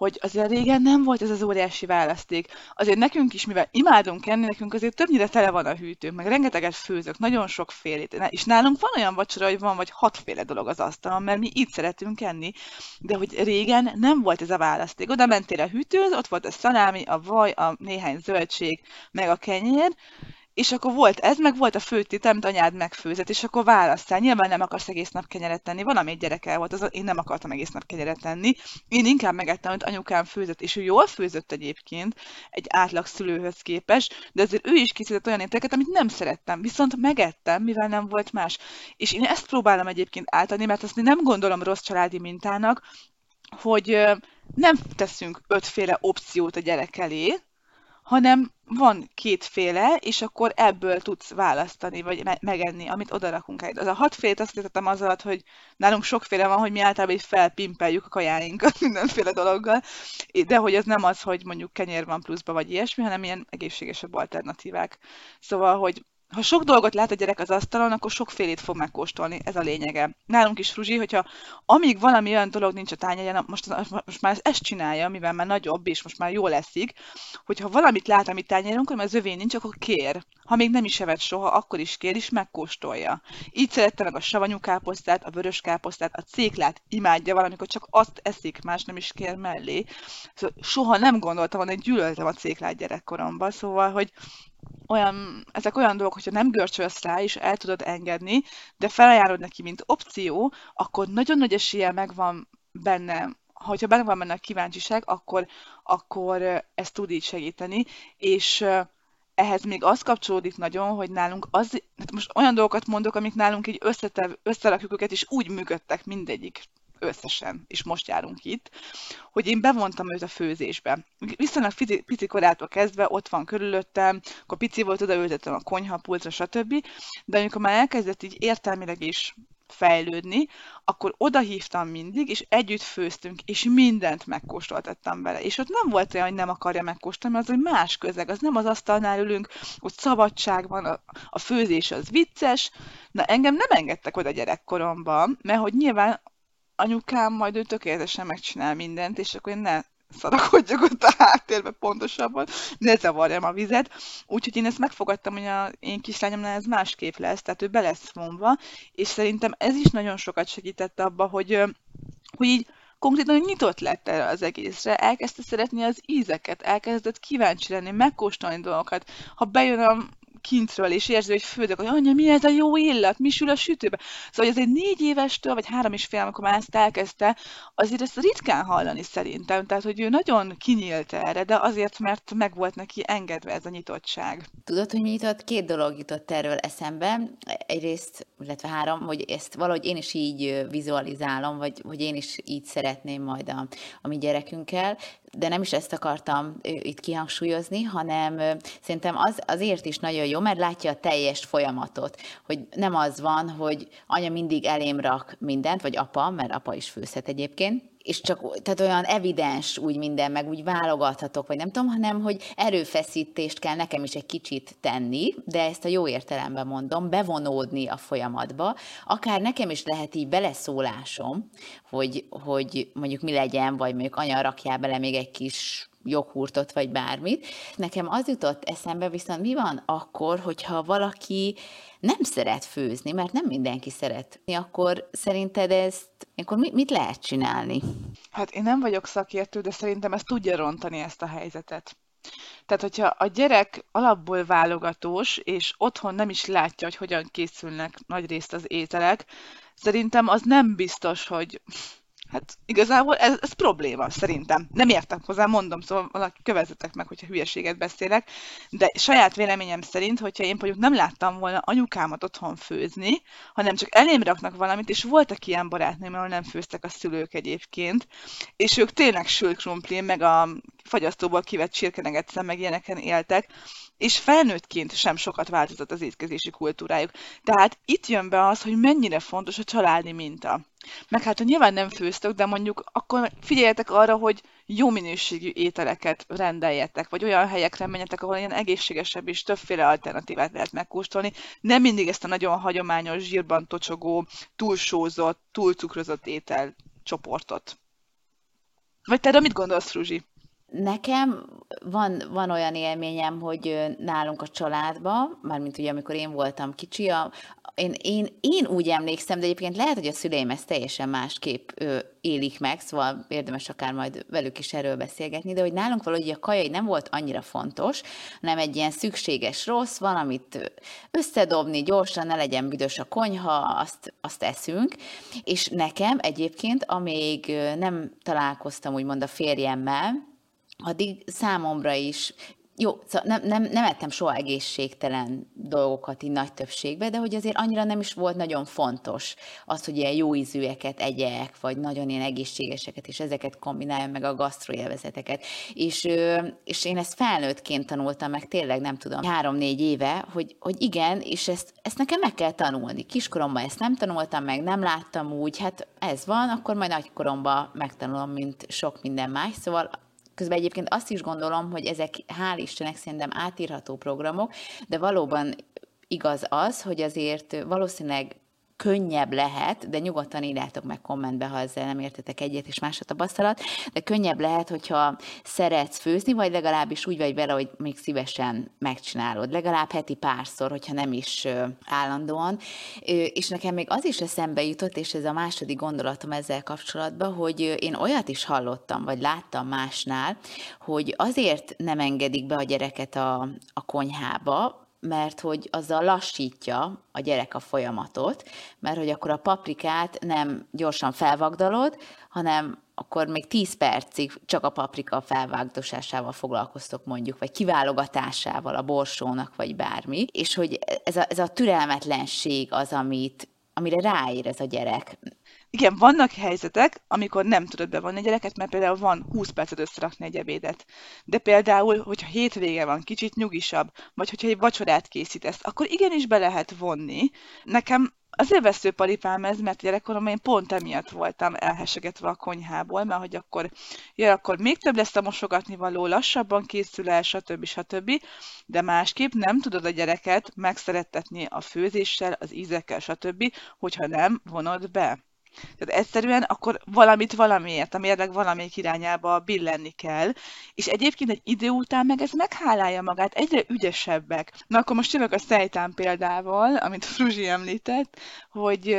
hogy azért régen nem volt ez az óriási választék. Azért nekünk is, mivel imádunk enni, nekünk azért többnyire tele van a hűtőnk, meg rengeteget főzök, nagyon sok félét. És nálunk van olyan vacsora, hogy van vagy hatféle dolog az asztalon, mert mi így szeretünk enni. De hogy régen nem volt ez a választék. Oda mentél a hűtőhöz, ott volt a szalámi, a vaj, a néhány zöldség, meg a kenyér, és akkor volt ez, meg volt a főtit, amit anyád megfőzött, és akkor választál. Nyilván nem akarsz egész nap kenyeret tenni. Van, ami egy gyereke volt, az, én nem akartam egész nap kenyeret tenni. Én inkább megettem, amit anyukám főzött, és ő jól főzött egyébként egy átlag szülőhöz képest, de azért ő is készített olyan ételeket, amit nem szerettem, viszont megettem, mivel nem volt más. És én ezt próbálom egyébként átadni, mert azt nem gondolom rossz családi mintának, hogy nem teszünk ötféle opciót a gyerek elé, hanem van kétféle, és akkor ebből tudsz választani, vagy me- megenni, amit odarakunk egy. Az a hatfélét azt értettem az alatt, hogy nálunk sokféle van, hogy mi általában így felpimpeljük a kajáinkat mindenféle dologgal, de hogy ez nem az, hogy mondjuk kenyér van pluszba, vagy ilyesmi, hanem ilyen egészségesebb alternatívák. Szóval, hogy ha sok dolgot lát a gyerek az asztalon, akkor sokfélét fog megkóstolni, ez a lényege. Nálunk is Fruzsi, hogyha amíg valami olyan dolog nincs a tányérján, most, most már ezt csinálja, mivel már nagyobb, és most már jól leszik, hogyha valamit lát a mi tányérunkon, mert az övé nincs, akkor kér. Ha még nem is evett soha, akkor is kér, és megkóstolja. Így szerette meg a savanyú káposztát, a vörös káposztát, a céklát imádja valamikor, csak azt eszik, más nem is kér mellé. Szóval soha nem gondoltam, hogy gyűlöltem a céklát gyerekkoromban, szóval, hogy olyan, ezek olyan dolgok, hogyha nem görcsölsz rá, és el tudod engedni, de felajánlod neki, mint opció, akkor nagyon nagy esélye megvan benne, hogyha benne van benne a kíváncsiság, akkor, akkor ez tud így segíteni, és ehhez még az kapcsolódik nagyon, hogy nálunk az, hát most olyan dolgokat mondok, amik nálunk így összetev, összerakjuk őket, és úgy működtek mindegyik összesen, és most járunk itt, hogy én bevontam őt a főzésbe. Viszonylag pici, pici korától kezdve ott van körülöttem, akkor pici volt, odaültettem a konyhapultra, stb. De amikor már elkezdett így értelmileg is fejlődni, akkor oda hívtam mindig, és együtt főztünk, és mindent megkóstoltattam vele. És ott nem volt olyan, hogy nem akarja megkóstolni, mert az egy más közeg, az nem az asztalnál ülünk, ott szabadság van, a, a főzés az vicces. Na engem nem engedtek oda gyerekkoromban, mert hogy nyilván anyukám majd ő tökéletesen megcsinál mindent, és akkor én ne szarakodjak ott a háttérbe pontosabban, ne zavarjam a vizet. Úgyhogy én ezt megfogadtam, hogy a én kislányomnál ez másképp lesz, tehát ő be lesz vonva, és szerintem ez is nagyon sokat segített abba, hogy, hogy így konkrétan nyitott lett erre az egészre, elkezdte szeretni az ízeket, elkezdett kíváncsi lenni, megkóstolni dolgokat. Ha bejön a kintről, és érzi, hogy fődök, hogy anya, mi ez a jó illat, mi sül a sütőbe. Szóval, hogy egy négy évestől, vagy három és fél, amikor már ezt elkezdte, azért ezt ritkán hallani szerintem. Tehát, hogy ő nagyon kinyílt erre, de azért, mert meg volt neki engedve ez a nyitottság. Tudod, hogy mi nyitott? Két dolog jutott erről eszembe. Egyrészt, illetve három, hogy ezt valahogy én is így vizualizálom, vagy hogy én is így szeretném majd a, a mi gyerekünkkel de nem is ezt akartam itt kihangsúlyozni, hanem szerintem az azért is nagyon jó, mert látja a teljes folyamatot, hogy nem az van, hogy anya mindig elém rak mindent, vagy apa, mert apa is főzhet egyébként, és csak tehát olyan evidens úgy minden, meg úgy válogathatok, vagy nem tudom, hanem hogy erőfeszítést kell nekem is egy kicsit tenni, de ezt a jó értelemben mondom, bevonódni a folyamatba. Akár nekem is lehet így beleszólásom, hogy, hogy mondjuk mi legyen, vagy mondjuk anya rakjál bele még egy kis joghurtot, vagy bármit. Nekem az jutott eszembe, viszont mi van akkor, hogyha valaki nem szeret főzni, mert nem mindenki szeret, akkor szerinted ezt, akkor mit lehet csinálni? Hát én nem vagyok szakértő, de szerintem ez tudja rontani ezt a helyzetet. Tehát, hogyha a gyerek alapból válogatós, és otthon nem is látja, hogy hogyan készülnek nagy részt az ételek, szerintem az nem biztos, hogy Hát igazából ez, ez probléma, szerintem. Nem értem hozzá, mondom, szóval valaki kövezzetek meg, hogyha hülyeséget beszélek, de saját véleményem szerint, hogyha én mondjuk nem láttam volna anyukámat otthon főzni, hanem csak elém raknak valamit, és voltak ilyen barátnőm, ahol nem főztek a szülők egyébként, és ők tényleg sült krumplin, meg a fagyasztóból kivett csirkeneget meg ilyeneken éltek, és felnőttként sem sokat változott az étkezési kultúrájuk. Tehát itt jön be az, hogy mennyire fontos a családi minta. Meg hát, hogy nyilván nem főztök, de mondjuk akkor figyeljetek arra, hogy jó minőségű ételeket rendeljetek, vagy olyan helyekre menjetek, ahol ilyen egészségesebb és többféle alternatívát lehet megkóstolni. Nem mindig ezt a nagyon hagyományos, zsírban tocsogó, túlsózott, túlcukrozott étel csoportot. Vagy te mit gondolsz, Ruzsi? Nekem van, van olyan élményem, hogy nálunk a családban, mármint ugye amikor én voltam kicsi, a, én, én, én úgy emlékszem, de egyébként lehet, hogy a szüleim ezt teljesen másképp ö, élik meg, szóval érdemes akár majd velük is erről beszélgetni, de hogy nálunk valahogy a kajai nem volt annyira fontos, hanem egy ilyen szükséges rossz, van, amit összedobni gyorsan, ne legyen büdös a konyha, azt, azt eszünk, és nekem egyébként, amíg nem találkoztam úgymond a férjemmel, addig számomra is jó, szóval nem, nem, nem ettem soha egészségtelen dolgokat így nagy többségbe, de hogy azért annyira nem is volt nagyon fontos az, hogy ilyen jó ízűeket egyek, vagy nagyon ilyen egészségeseket, és ezeket kombinálja meg a gasztroélvezeteket. És, és én ezt felnőttként tanultam meg tényleg, nem tudom, három-négy éve, hogy, hogy igen, és ezt, ezt nekem meg kell tanulni. Kiskoromban ezt nem tanultam meg, nem láttam úgy, hát ez van, akkor majd nagykoromban megtanulom, mint sok minden más, szóval Közben egyébként azt is gondolom, hogy ezek hál' Istennek szerintem átírható programok, de valóban igaz az, hogy azért valószínűleg könnyebb lehet, de nyugodtan írjátok meg kommentbe, ha ezzel nem értetek egyet és más a tapasztalat, de könnyebb lehet, hogyha szeretsz főzni, vagy legalábbis úgy vagy vele, hogy még szívesen megcsinálod. Legalább heti párszor, hogyha nem is állandóan. És nekem még az is eszembe jutott, és ez a második gondolatom ezzel kapcsolatban, hogy én olyat is hallottam, vagy láttam másnál, hogy azért nem engedik be a gyereket a, a konyhába, mert hogy azzal lassítja a gyerek a folyamatot, mert hogy akkor a paprikát nem gyorsan felvagdalod, hanem akkor még 10 percig csak a paprika felvágdosásával foglalkoztok mondjuk, vagy kiválogatásával a borsónak, vagy bármi, és hogy ez a, ez a türelmetlenség az, amit, amire ráér ez a gyerek. Igen, vannak helyzetek, amikor nem tudod bevonni a gyereket, mert például van 20 percet összerakni egy ebédet. De például, hogyha hétvége van, kicsit nyugisabb, vagy hogyha egy vacsorát készítesz, akkor igenis be lehet vonni. Nekem azért veszőparipám ez, mert gyerekkoromban én pont emiatt voltam elhesegetve a konyhából, mert hogy akkor, ja, akkor még több lesz a mosogatni való, lassabban készül el, stb. stb. De másképp nem tudod a gyereket megszerettetni a főzéssel, az ízekkel, stb., hogyha nem vonod be. Tehát egyszerűen akkor valamit valamiért, a mérleg valamelyik irányába billenni kell, és egyébként egy idő után meg ez meghálálja magát, egyre ügyesebbek. Na akkor most jövök a szejtán példával, amit Fruzsi említett, hogy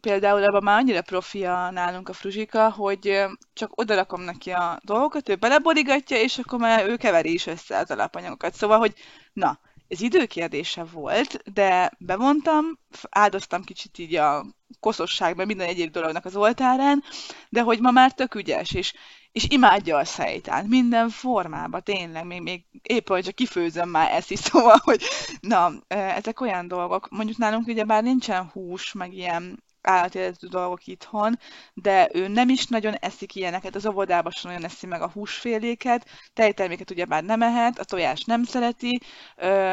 például abban már annyira profia nálunk a Fruzsika, hogy csak odarakom neki a dolgokat, ő beleborigatja, és akkor már ő keveri is össze az alapanyagokat. Szóval, hogy na, ez időkérdése volt, de bevontam, áldoztam kicsit így a koszosságban minden egyéb dolognak az oltárán, de hogy ma már tök ügyes, és, és imádja a szejtán, minden formában, tényleg, még, még épp, hogy csak kifőzöm már ezt is, szóval, hogy na, ezek olyan dolgok, mondjuk nálunk ugye bár nincsen hús, meg ilyen állatéletű dolgok itthon, de ő nem is nagyon eszik ilyeneket, az óvodában sem nagyon eszi meg a húsféléket, tejterméket ugye már nem ehet, a tojás nem szereti,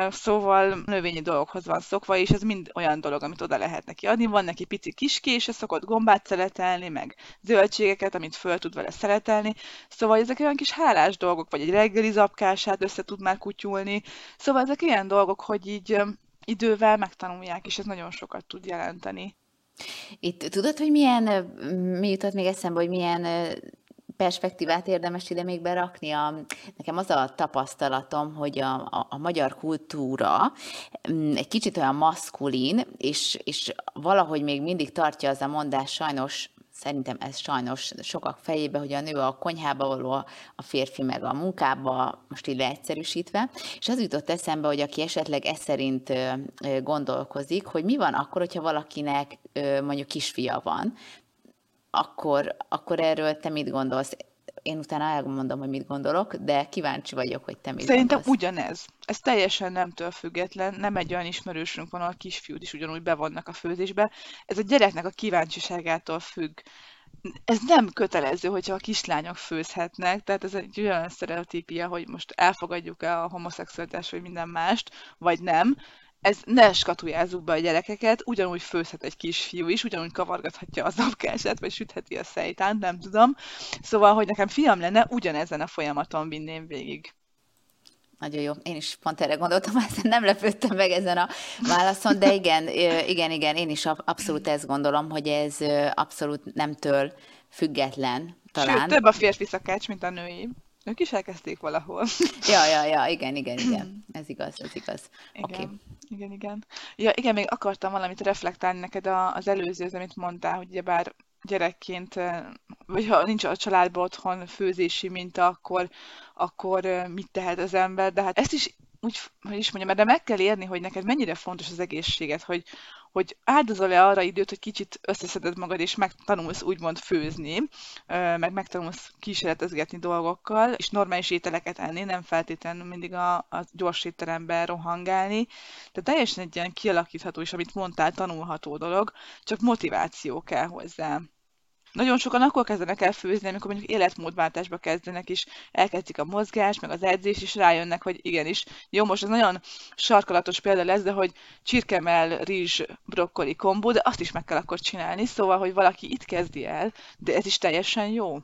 szóval növényi dolgokhoz van szokva, és ez mind olyan dolog, amit oda lehet neki adni. Van neki pici kiskése, szokott gombát szeretelni, meg zöldségeket, amit föl tud vele szeretelni. Szóval ezek olyan kis hálás dolgok, vagy egy reggeli zapkását össze tud már kutyulni. Szóval ezek ilyen dolgok, hogy így idővel megtanulják, és ez nagyon sokat tud jelenteni. Itt tudod, hogy milyen, mi jutott még eszembe, hogy milyen perspektívát érdemes ide még berakni. A, nekem az a tapasztalatom, hogy a, a, a magyar kultúra mm, egy kicsit olyan maszkulin, és, és valahogy még mindig tartja az a mondás sajnos szerintem ez sajnos sokak fejébe, hogy a nő a konyhába való, a férfi meg a munkába, most így leegyszerűsítve, és az jutott eszembe, hogy aki esetleg ez szerint gondolkozik, hogy mi van akkor, hogyha valakinek mondjuk kisfia van, akkor, akkor erről te mit gondolsz? Én utána elmondom, hogy mit gondolok, de kíváncsi vagyok, hogy te mit Szerintem gondolsz. ugyanez. Ez teljesen nemtől független. Nem egy olyan ismerősünk van, a kisfiút is ugyanúgy bevonnak a főzésbe. Ez a gyereknek a kíváncsiságától függ. Ez nem kötelező, hogyha a kislányok főzhetnek, tehát ez egy olyan sztereotípia, hogy most elfogadjuk-e a homoszexualitás vagy minden mást, vagy nem ez ne skatujázzuk be a gyerekeket, ugyanúgy főzhet egy kisfiú is, ugyanúgy kavargathatja az apkását, vagy sütheti a szejtánt, nem tudom. Szóval, hogy nekem fiam lenne, ugyanezen a folyamaton vinném végig. Nagyon jó. Én is pont erre gondoltam, aztán nem lepődtem meg ezen a válaszon, de igen, igen, igen, én is abszolút ezt gondolom, hogy ez abszolút nemtől független talán. Sőt, több a férfi szakács, mint a női. Ők is elkezdték valahol. Ja, ja, ja, igen, igen, igen. Ez igaz, ez igaz. Igen, okay. igen, igen. Ja, igen, még akartam valamit reflektálni neked az előző, amit mondtál, hogy ugyebár gyerekként, vagy ha nincs a családban otthon főzési minta, akkor, akkor mit tehet az ember, de hát ezt is úgy, hogy is mondjam, de meg kell érni, hogy neked mennyire fontos az egészséget, hogy, hogy áldozol-e arra időt, hogy kicsit összeszeded magad, és megtanulsz úgymond főzni, meg megtanulsz kísérletezgetni dolgokkal, és normális ételeket enni, nem feltétlenül mindig a, a gyors étteremben rohangálni. Tehát teljesen egy ilyen kialakítható, és amit mondtál, tanulható dolog, csak motiváció kell hozzá. Nagyon sokan akkor kezdenek el főzni, amikor mondjuk életmódváltásba kezdenek, és elkezdik a mozgás, meg az edzés, és rájönnek, hogy igenis, jó, most ez nagyon sarkalatos példa lesz, de hogy csirkemel, rizs, brokkoli kombó, de azt is meg kell akkor csinálni, szóval, hogy valaki itt kezdi el, de ez is teljesen jó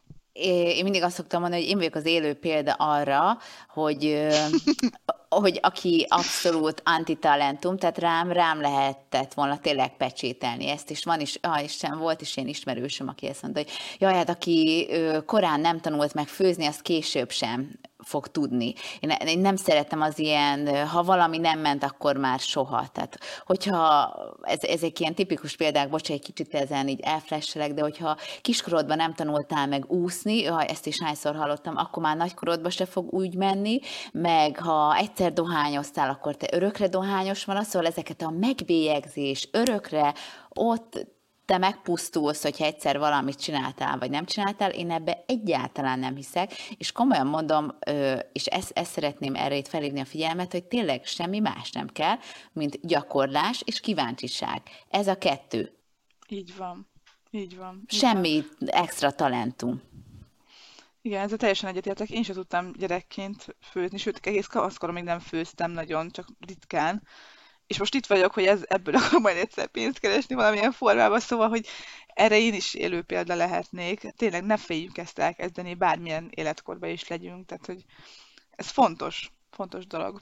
én mindig azt szoktam mondani, hogy én vagyok az élő példa arra, hogy hogy aki abszolút antitalentum, tehát rám, rám lehetett volna tényleg pecsételni ezt, és van is, ah, Isten, volt is én ismerősöm, aki ezt mondta, hogy jaj, hát aki korán nem tanult meg főzni, az később sem fog tudni. Én, én nem szeretem az ilyen, ha valami nem ment, akkor már soha. Tehát, hogyha ez, ezek ilyen tipikus példák, bocs, egy kicsit ezen így elflesselek, de hogyha kiskorodban nem tanultál meg úszni, ha ezt is hányszor hallottam, akkor már nagykorodban se fog úgy menni, meg ha egyszer dohányoztál, akkor te örökre dohányos van, szóval ezeket a megbélyegzés, örökre ott te megpusztulsz, hogyha egyszer valamit csináltál, vagy nem csináltál, én ebbe egyáltalán nem hiszek, és komolyan mondom, és ezt, ezt szeretném erre itt felhívni a figyelmet, hogy tényleg semmi más nem kell, mint gyakorlás és kíváncsiság. Ez a kettő. Így van. Így van. Így semmi van. extra talentum. Igen, ezzel teljesen egyetértek. Én sem tudtam gyerekként főzni, sőt, egész kamaszkorom még nem főztem nagyon, csak ritkán és most itt vagyok, hogy ez, ebből akkor majd egyszer pénzt keresni valamilyen formában, szóval, hogy erre én is élő példa lehetnék. Tényleg ne féljünk ezt elkezdeni, bármilyen életkorban is legyünk, tehát hogy ez fontos, fontos dolog.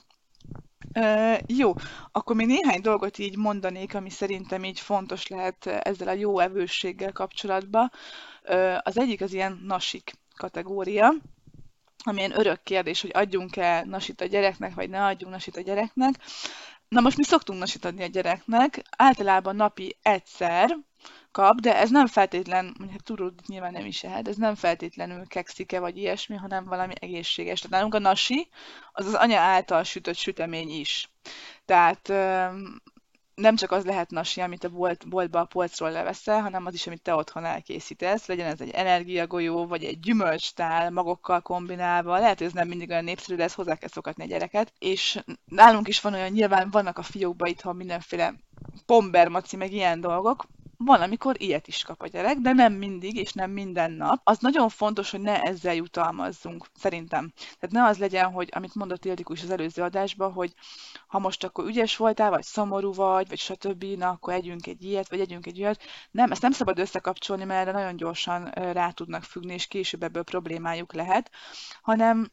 Uh, jó, akkor még néhány dolgot így mondanék, ami szerintem így fontos lehet ezzel a jó evősséggel kapcsolatban. Uh, az egyik az ilyen nasik kategória, ami ilyen örök kérdés, hogy adjunk-e nasit a gyereknek, vagy ne adjunk nasit a gyereknek. Na most mi szoktunk nasit adni a gyereknek, általában napi egyszer kap, de ez nem feltétlen, mondjuk tudod, nyilván nem is ehet, ez nem feltétlenül kekszike vagy ilyesmi, hanem valami egészséges. Tehát nálunk a nasi, az az anya által sütött sütemény is. Tehát nem csak az lehet nasi, amit a bolt, boltba a polcról leveszel, hanem az is, amit te otthon elkészítesz, legyen ez egy energiagolyó, vagy egy gyümölcstál magokkal kombinálva, lehet, hogy ez nem mindig olyan népszerű, de ezt hozzá kell szokatni a gyereket, és nálunk is van olyan, nyilván vannak a fiókban itthon mindenféle pombermaci, meg ilyen dolgok, van, amikor ilyet is kap a gyerek, de nem mindig, és nem minden nap. Az nagyon fontos, hogy ne ezzel jutalmazzunk, szerintem. Tehát ne az legyen, hogy amit mondott Ildikó is az előző adásban, hogy ha most akkor ügyes voltál, vagy szomorú vagy, vagy stb., na akkor együnk egy ilyet, vagy együnk egy ilyet. Nem, ezt nem szabad összekapcsolni, mert erre nagyon gyorsan rá tudnak függni, és később ebből problémájuk lehet, hanem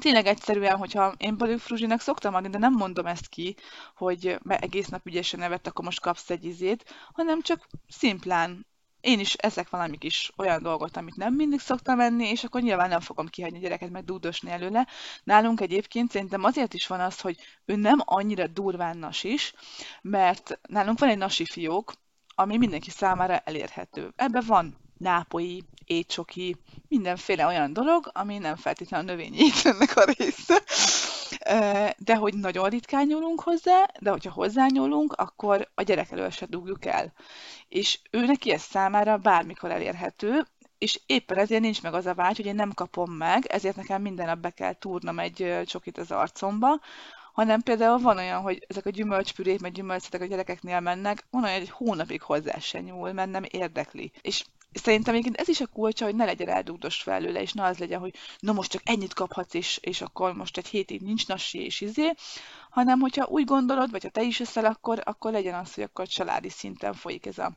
tényleg egyszerűen, hogyha én Balú Fruzsinak szoktam adni, de nem mondom ezt ki, hogy egész nap ügyesen nevet, akkor most kapsz egy izét, hanem csak szimplán én is ezek valami kis olyan dolgot, amit nem mindig szoktam enni, és akkor nyilván nem fogom kihagyni a gyereket, meg dúdosni előle. Nálunk egyébként szerintem azért is van az, hogy ő nem annyira durván nas is, mert nálunk van egy nasi fiók, ami mindenki számára elérhető. Ebben van nápoi, étsoki, mindenféle olyan dolog, ami nem feltétlenül a növényi étrendnek a része. De hogy nagyon ritkán nyúlunk hozzá, de hogyha hozzányúlunk, akkor a gyerek elől se dugjuk el. És ő neki ez számára bármikor elérhető, és éppen ezért nincs meg az a vágy, hogy én nem kapom meg, ezért nekem minden nap be kell túrnom egy csokit az arcomba, hanem például van olyan, hogy ezek a gyümölcspürék, meg gyümölcszetek a gyerekeknél mennek, van olyan, hogy egy hónapig hozzá se nyúl, mert nem érdekli. És szerintem egyébként ez is a kulcsa, hogy ne legyen eldugdos felőle, és ne az legyen, hogy na most csak ennyit kaphatsz, és, és akkor most egy hétig nincs nasi, és izé, hanem hogyha úgy gondolod, vagy ha te is eszel, akkor, akkor legyen az, hogy akkor családi szinten folyik ez a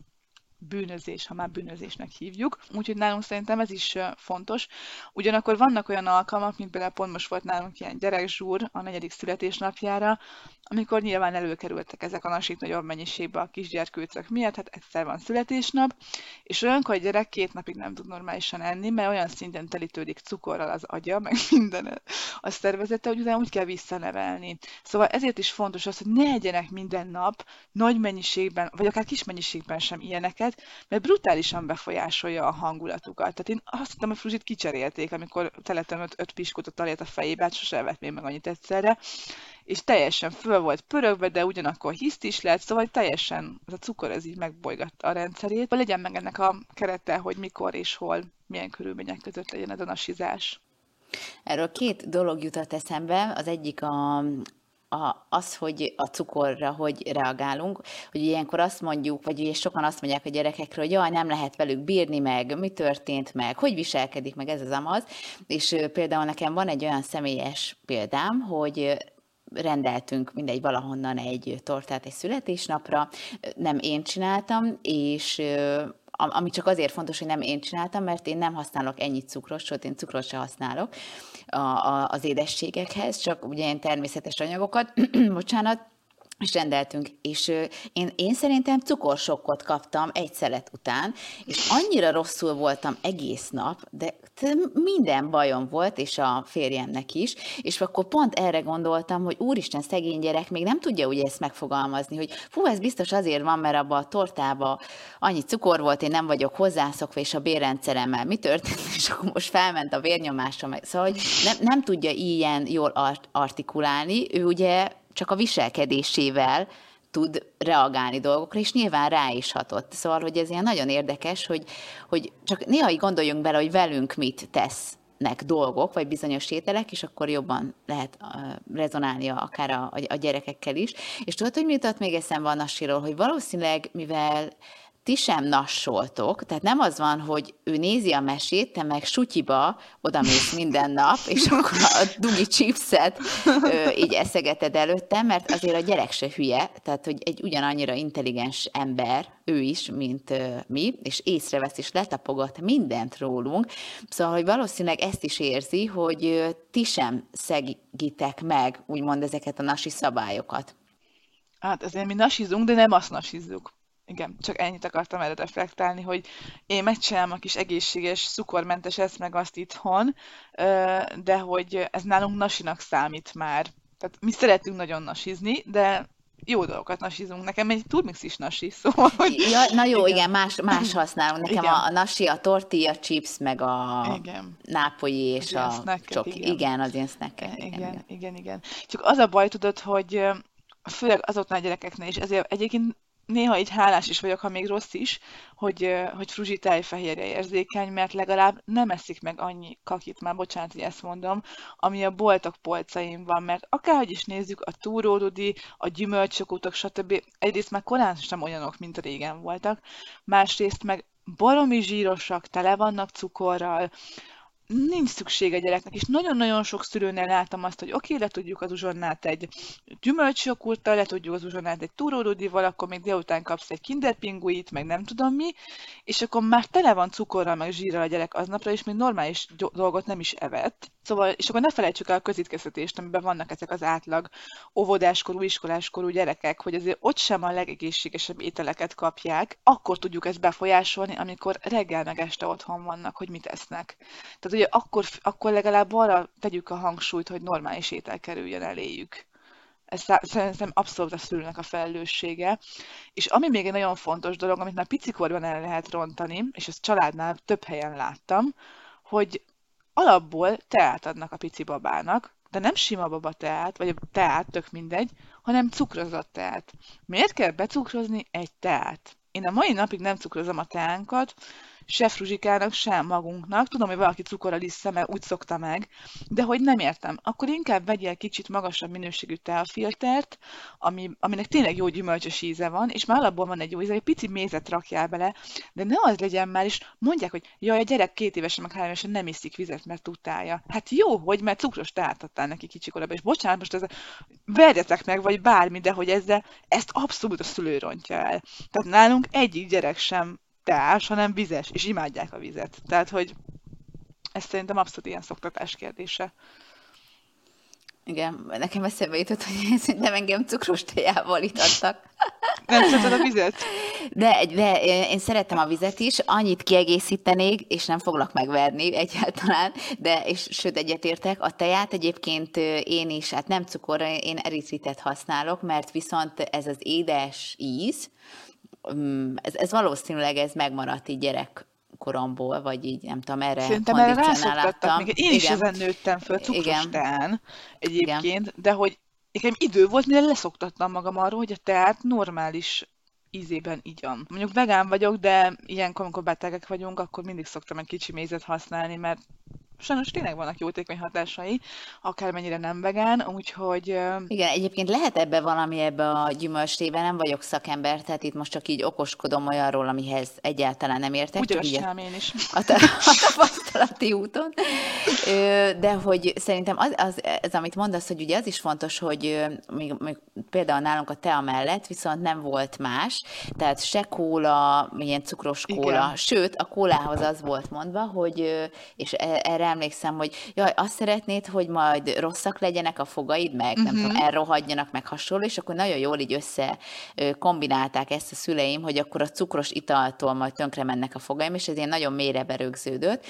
bűnözés, ha már bűnözésnek hívjuk. Úgyhogy nálunk szerintem ez is fontos. Ugyanakkor vannak olyan alkalmak, mint például pont most volt nálunk ilyen gyerekzsúr a negyedik születésnapjára, amikor nyilván előkerültek ezek a nasik nagyobb mennyiségbe a kisgyerkőcök miatt, hát egyszer van születésnap, és olyankor a gyerek két napig nem tud normálisan enni, mert olyan szinten telítődik cukorral az agya, meg minden a szervezete, hogy utána úgy kell visszanevelni. Szóval ezért is fontos az, hogy ne egyenek minden nap nagy mennyiségben, vagy akár kis mennyiségben sem ilyeneket, mert brutálisan befolyásolja a hangulatukat. Tehát én azt hittem, hogy Fruzsit kicserélték, amikor teletömött öt piskutot a fejébe, hát sose vett még meg annyit egyszerre, és teljesen föl volt pörögve, de ugyanakkor hiszt is lett, szóval teljesen az a cukor ez így megbolygatta a rendszerét. Legyen meg ennek a kerete, hogy mikor és hol, milyen körülmények között legyen ez a nasizás. Erről két dolog jutott eszembe. Az egyik a, a, az, hogy a cukorra hogy reagálunk, hogy ilyenkor azt mondjuk, vagy ugye sokan azt mondják a gyerekekről, hogy jaj, nem lehet velük bírni meg, mi történt meg, hogy viselkedik meg ez az amaz, és például nekem van egy olyan személyes példám, hogy rendeltünk mindegy valahonnan egy tortát egy születésnapra, nem én csináltam, és ami csak azért fontos, hogy nem én csináltam, mert én nem használok ennyi cukros, sőt, én cukrot sem használok az édességekhez, csak ugye ilyen természetes anyagokat, bocsánat, és rendeltünk, és én, én szerintem cukorsokkot kaptam egy szelet után, és annyira rosszul voltam egész nap, de minden bajom volt, és a férjemnek is, és akkor pont erre gondoltam, hogy úristen, szegény gyerek még nem tudja ugye ezt megfogalmazni, hogy fú, ez biztos azért van, mert abba a tortába annyi cukor volt, én nem vagyok hozzászokva, és a bérrendszeremmel mi történt, és akkor most felment a vérnyomásom, szóval hogy nem, nem tudja ilyen jól art- artikulálni, ő ugye csak a viselkedésével tud reagálni dolgokra, és nyilván rá is hatott. Szóval, hogy ez ilyen nagyon érdekes, hogy, hogy csak néha így gondoljunk bele, hogy velünk mit tesznek dolgok, vagy bizonyos ételek, és akkor jobban lehet rezonálnia akár a, a gyerekekkel is. És tudod, hogy mi jutott még eszembe a Nasiról, hogy valószínűleg, mivel ti sem nassoltok, tehát nem az van, hogy ő nézi a mesét, te meg sutyiba odamész minden nap, és akkor a dugi chipset ö, így eszegeted előtte, mert azért a gyerek se hülye, tehát hogy egy ugyanannyira intelligens ember, ő is, mint ö, mi, és észrevesz és letapogat mindent rólunk, szóval, hogy valószínűleg ezt is érzi, hogy ö, ti sem szegítek meg, úgymond ezeket a nasi szabályokat. Hát ezért mi nasizunk, de nem azt nasizzuk igen, csak ennyit akartam erre reflektálni, hogy én megcsinálom a kis egészséges, cukormentes ezt meg azt itthon, de hogy ez nálunk nasinak számít már. Tehát mi szeretünk nagyon nasizni, de jó dolgokat nasizunk. Nekem egy turmix is nasi, szóval... Hogy... Ja, na jó, igen, igen más, más használunk. Nekem igen. a nasi, a tortilla chips, meg a igen. nápolyi és a csok. Igen. igen, az ilyen snackek. Igen, igen, igen, igen. Csak az a baj, tudod, hogy főleg azoknál a gyerekeknél is, ezért egyébként néha így hálás is vagyok, ha még rossz is, hogy, hogy Fruzsi tejfehérje érzékeny, mert legalább nem eszik meg annyi kakit, már bocsánat, hogy ezt mondom, ami a boltok polcain van, mert akárhogy is nézzük, a túródudi, a gyümölcsökutok, stb. Egyrészt már korán sem olyanok, mint régen voltak, másrészt meg baromi zsírosak, tele vannak cukorral, nincs szükség a gyereknek, és nagyon-nagyon sok szülőnél láttam azt, hogy oké, okay, le tudjuk az uzsonnát egy gyümölcsjoghurttal, le tudjuk az uzsonnát egy túrórudival, akkor még délután kapsz egy kinderpinguit, meg nem tudom mi, és akkor már tele van cukorral, meg zsírral a gyerek aznapra, és még normális dolgot nem is evett. Szóval, és akkor ne felejtsük el a közétkeztetést, amiben vannak ezek az átlag óvodáskorú, iskoláskorú gyerekek, hogy azért ott sem a legegészségesebb ételeket kapják, akkor tudjuk ezt befolyásolni, amikor reggel meg este otthon vannak, hogy mit esznek. Tehát ugye akkor, akkor legalább arra tegyük a hangsúlyt, hogy normális étel kerüljön eléjük. Ez szerintem abszolút a szülőnek a felelőssége. És ami még egy nagyon fontos dolog, amit már picikorban el lehet rontani, és ezt családnál több helyen láttam, hogy alapból teát adnak a pici babának, de nem sima baba teát, vagy teát, tök mindegy, hanem cukrozott teát. Miért kell becukrozni egy teát? Én a mai napig nem cukrozom a teánkat, se Fruzsikának, se magunknak. Tudom, hogy valaki cukorral iszza, mert úgy szokta meg, de hogy nem értem. Akkor inkább vegyél kicsit magasabb minőségű teafiltert, ami, aminek tényleg jó gyümölcsös íze van, és már alapból van egy jó íze, egy pici mézet rakjál bele, de ne az legyen már, és mondják, hogy jaj, a gyerek két évesen, meg három évesen nem iszik vizet, mert utálja. Hát jó, hogy mert cukros teát adtál neki kicsikorában, és bocsánat, most ez verjetek meg, vagy bármi, de hogy ezzel, ezt abszolút a szülő rontja el. Tehát nálunk egyik gyerek sem teás, hanem vizes, és imádják a vizet. Tehát, hogy ez szerintem abszolút ilyen szoktatás kérdése. Igen, nekem eszembe jutott, hogy nem engem cukros tejával itattak. Nem szereted a vizet? De, de én szeretem a vizet is, annyit kiegészítenék, és nem foglak megverni egyáltalán, de és sőt egyetértek, a teját egyébként én is, hát nem cukor, én eritritet használok, mert viszont ez az édes íz, ez, ez valószínűleg ez megmaradt így gyerek koromból, vagy így nem tudom, erre Szerintem erre rászoktattak még. Én Igen. is ezen nőttem föl cukros teán egyébként, Igen. de hogy nekem idő volt, mire leszoktattam magam arról, hogy a teát normális ízében igyam. Mondjuk vegán vagyok, de ilyenkor, amikor betegek vagyunk, akkor mindig szoktam egy kicsi mézet használni, mert sajnos tényleg vannak jótékony hatásai, akármennyire nem vegán, úgyhogy... Igen, egyébként lehet ebbe valami ebbe a gyümölcstében, nem vagyok szakember, tehát itt most csak így okoskodom olyanról, amihez egyáltalán nem értek. Úgy csak én is. A, a tapasztalati úton. De hogy szerintem az, az, ez, amit mondasz, hogy ugye az is fontos, hogy még, még például nálunk a tea mellett viszont nem volt más, tehát se kóla, milyen cukros kóla, Igen. sőt, a kólához az volt mondva, hogy, és e, erre emlékszem, hogy jaj, azt szeretnéd, hogy majd rosszak legyenek a fogaid, meg uh-huh. nem tudom, mhm. elrohadjanak, meg hasonló, és akkor nagyon jól így össze kombinálták ezt a szüleim, hogy akkor a cukros italtól majd tönkre mennek a fogaim, és ez ilyen nagyon mélyre berögződött.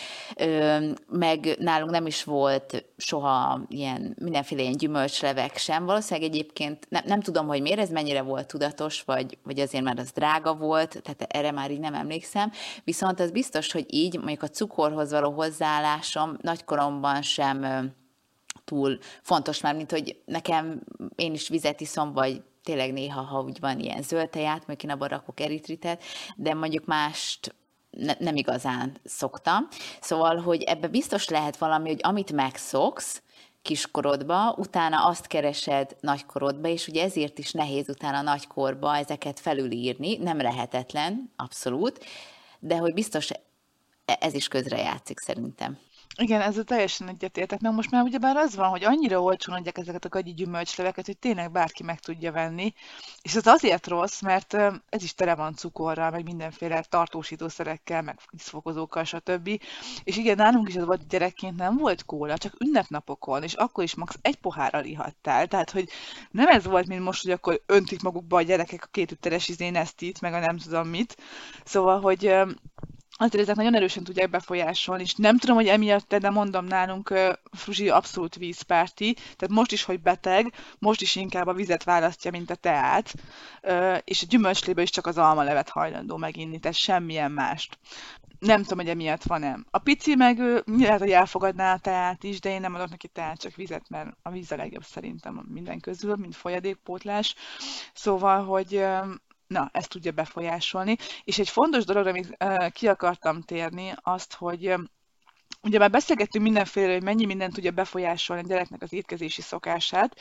Meg nálunk nem is volt soha ilyen mindenféle ilyen gyümölcslevek sem. Valószínűleg egyébként nem, nem tudom, hogy miért ez mennyire volt tudatos, vagy, vagy azért már az drága volt, tehát erre már így nem emlékszem. Viszont az biztos, hogy így mondjuk a cukorhoz való hozzáállásom nagykoromban sem túl fontos már, mint hogy nekem én is vizet iszom, vagy tényleg néha, ha úgy van ilyen zöld teját, mondjuk én abban rakok eritritet, de mondjuk mást ne, nem igazán szoktam. Szóval, hogy ebbe biztos lehet valami, hogy amit megszoksz, kiskorodba, utána azt keresed nagykorodba, és ugye ezért is nehéz utána nagykorba ezeket felülírni, nem lehetetlen, abszolút, de hogy biztos e, ez is közrejátszik szerintem. Igen, ezzel teljesen egyetértek, mert most már ugyebár az van, hogy annyira olcsón adják ezeket a gagyi gyümölcsleveket, hogy tényleg bárki meg tudja venni, és ez azért rossz, mert ez is tele van cukorral, meg mindenféle tartósítószerekkel, meg iszfokozókkal, stb. És igen, nálunk is az volt, gyerekként nem volt kóla, csak ünnepnapokon, és akkor is max. egy pohárral ihattál. Tehát, hogy nem ez volt, mint most, hogy akkor öntik magukba a gyerekek a két üteres izén ezt itt, meg a nem tudom mit. Szóval, hogy azért ezek nagyon erősen tudják befolyásolni, és nem tudom, hogy emiatt, de mondom nálunk Fruzsi abszolút vízpárti, tehát most is, hogy beteg, most is inkább a vizet választja, mint a teát, és a gyümölcslébe is csak az almalevet hajlandó meginni, tehát semmilyen mást. Nem tudom, hogy emiatt van-e. A pici meg ő lehet, hogy elfogadná a teát is, de én nem adok neki teát, csak vizet, mert a víz a legjobb szerintem minden közül, mint folyadékpótlás. Szóval, hogy na, ezt tudja befolyásolni. És egy fontos dolog, amit ki akartam térni, azt, hogy Ugye már beszélgettünk mindenféle, hogy mennyi mindent tudja befolyásolni a gyereknek az étkezési szokását,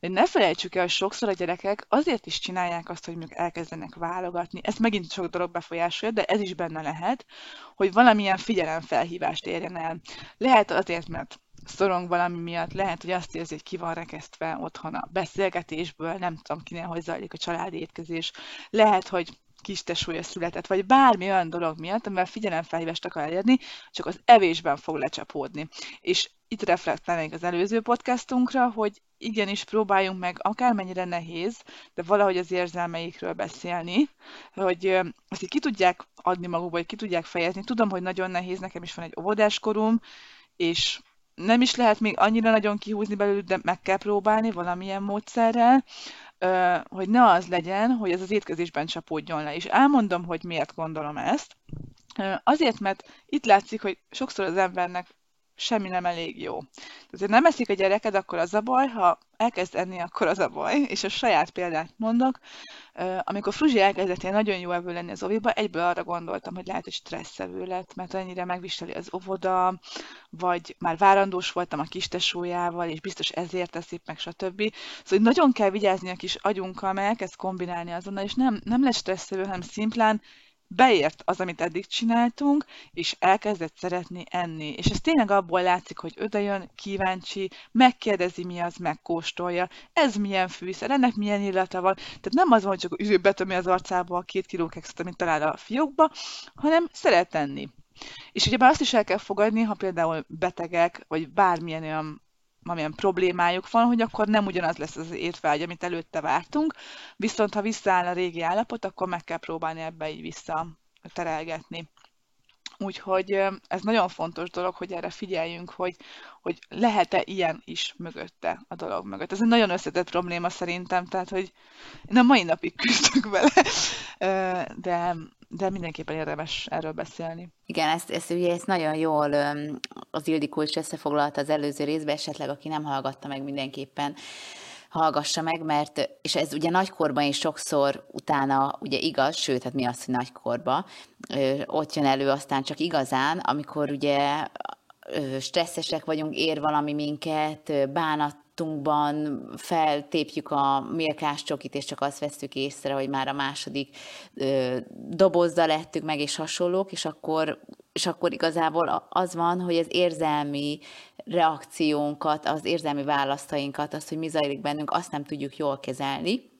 de ne felejtsük el, hogy sokszor a gyerekek azért is csinálják azt, hogy mondjuk elkezdenek válogatni. Ezt megint sok dolog befolyásolja, de ez is benne lehet, hogy valamilyen figyelemfelhívást érjen el. Lehet azért, mert szorong valami miatt, lehet, hogy azt érzi, hogy ki van rekesztve otthon a beszélgetésből, nem tudom kinél, hogy zajlik a családi étkezés. Lehet, hogy kis tesója született, vagy bármi olyan dolog miatt, amivel figyelemfelhívást akar elérni, csak az evésben fog lecsapódni. És itt reflektálnék az előző podcastunkra, hogy igenis próbáljunk meg, akármennyire nehéz, de valahogy az érzelmeikről beszélni, hogy azt ki tudják adni magukba, hogy ki tudják fejezni. Tudom, hogy nagyon nehéz, nekem is van egy óvodáskorum, és nem is lehet még annyira nagyon kihúzni belőlük, de meg kell próbálni valamilyen módszerrel, hogy ne az legyen, hogy ez az étkezésben csapódjon le. És elmondom, hogy miért gondolom ezt. Azért, mert itt látszik, hogy sokszor az embernek semmi nem elég jó. Tehát, nem eszik a gyereked, akkor az a baj, ha elkezd enni, akkor az a baj, és a saját példát mondok. Amikor Fruzsi elkezdett ilyen nagyon jó evő lenni az oviba, egyből arra gondoltam, hogy lehet, hogy stresszevő lett, mert annyira megviseli az óvoda, vagy már várandós voltam a kistesójával, és biztos ezért teszik meg, stb. Szóval nagyon kell vigyázni a kis agyunkkal, mert elkezd kombinálni azonnal, és nem, nem lesz stresszevő, hanem szimplán beért az, amit eddig csináltunk, és elkezdett szeretni enni. És ez tényleg abból látszik, hogy odajön, kíváncsi, megkérdezi, mi az, megkóstolja, ez milyen fűszer, ennek milyen illata van. Tehát nem az van, hogy csak ő betömi az arcába a két kiló kekszet, amit talál a fiókba, hanem szeret enni. És ugye azt is el kell fogadni, ha például betegek, vagy bármilyen olyan valamilyen problémájuk van, hogy akkor nem ugyanaz lesz az étvágy, amit előtte vártunk, viszont ha visszaáll a régi állapot, akkor meg kell próbálni ebbe így vissza terelgetni. Úgyhogy ez nagyon fontos dolog, hogy erre figyeljünk, hogy, hogy lehet-e ilyen is mögötte a dolog mögött. Ez egy nagyon összetett probléma szerintem, tehát hogy én a mai napig küzdök vele, de, de mindenképpen érdemes erről beszélni. Igen, ezt, ezt, ugye, ezt nagyon jól az Ildikó is összefoglalta az előző részben, esetleg aki nem hallgatta meg mindenképpen hallgassa meg, mert, és ez ugye nagykorban is sokszor utána ugye igaz, sőt, hát mi az, hogy nagykorban, ott jön elő aztán csak igazán, amikor ugye stresszesek vagyunk, ér valami minket, bánat tunkban feltépjük a mérkás csokit, és csak azt vesztük észre, hogy már a második ö, dobozza lettük meg, és hasonlók, és akkor, és akkor igazából az van, hogy az érzelmi reakciónkat, az érzelmi választainkat, azt, hogy mi zajlik bennünk, azt nem tudjuk jól kezelni,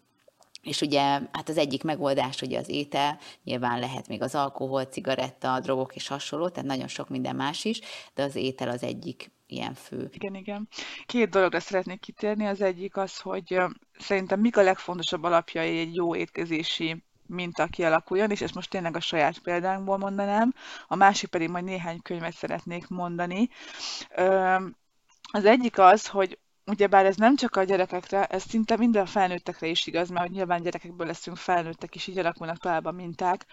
és ugye hát az egyik megoldás ugye az étel, nyilván lehet még az alkohol, cigaretta, drogok és hasonló, tehát nagyon sok minden más is, de az étel az egyik ilyen fő. Igen, igen. Két dologra szeretnék kitérni. Az egyik az, hogy szerintem mik a legfontosabb alapjai egy jó étkezési minta kialakuljon, és ezt most tényleg a saját példánkból mondanám. A másik pedig majd néhány könyvet szeretnék mondani. Az egyik az, hogy ugyebár ez nem csak a gyerekekre, ez szinte minden a felnőttekre is igaz, mert nyilván gyerekekből leszünk felnőttek, és így alakulnak tovább a minták,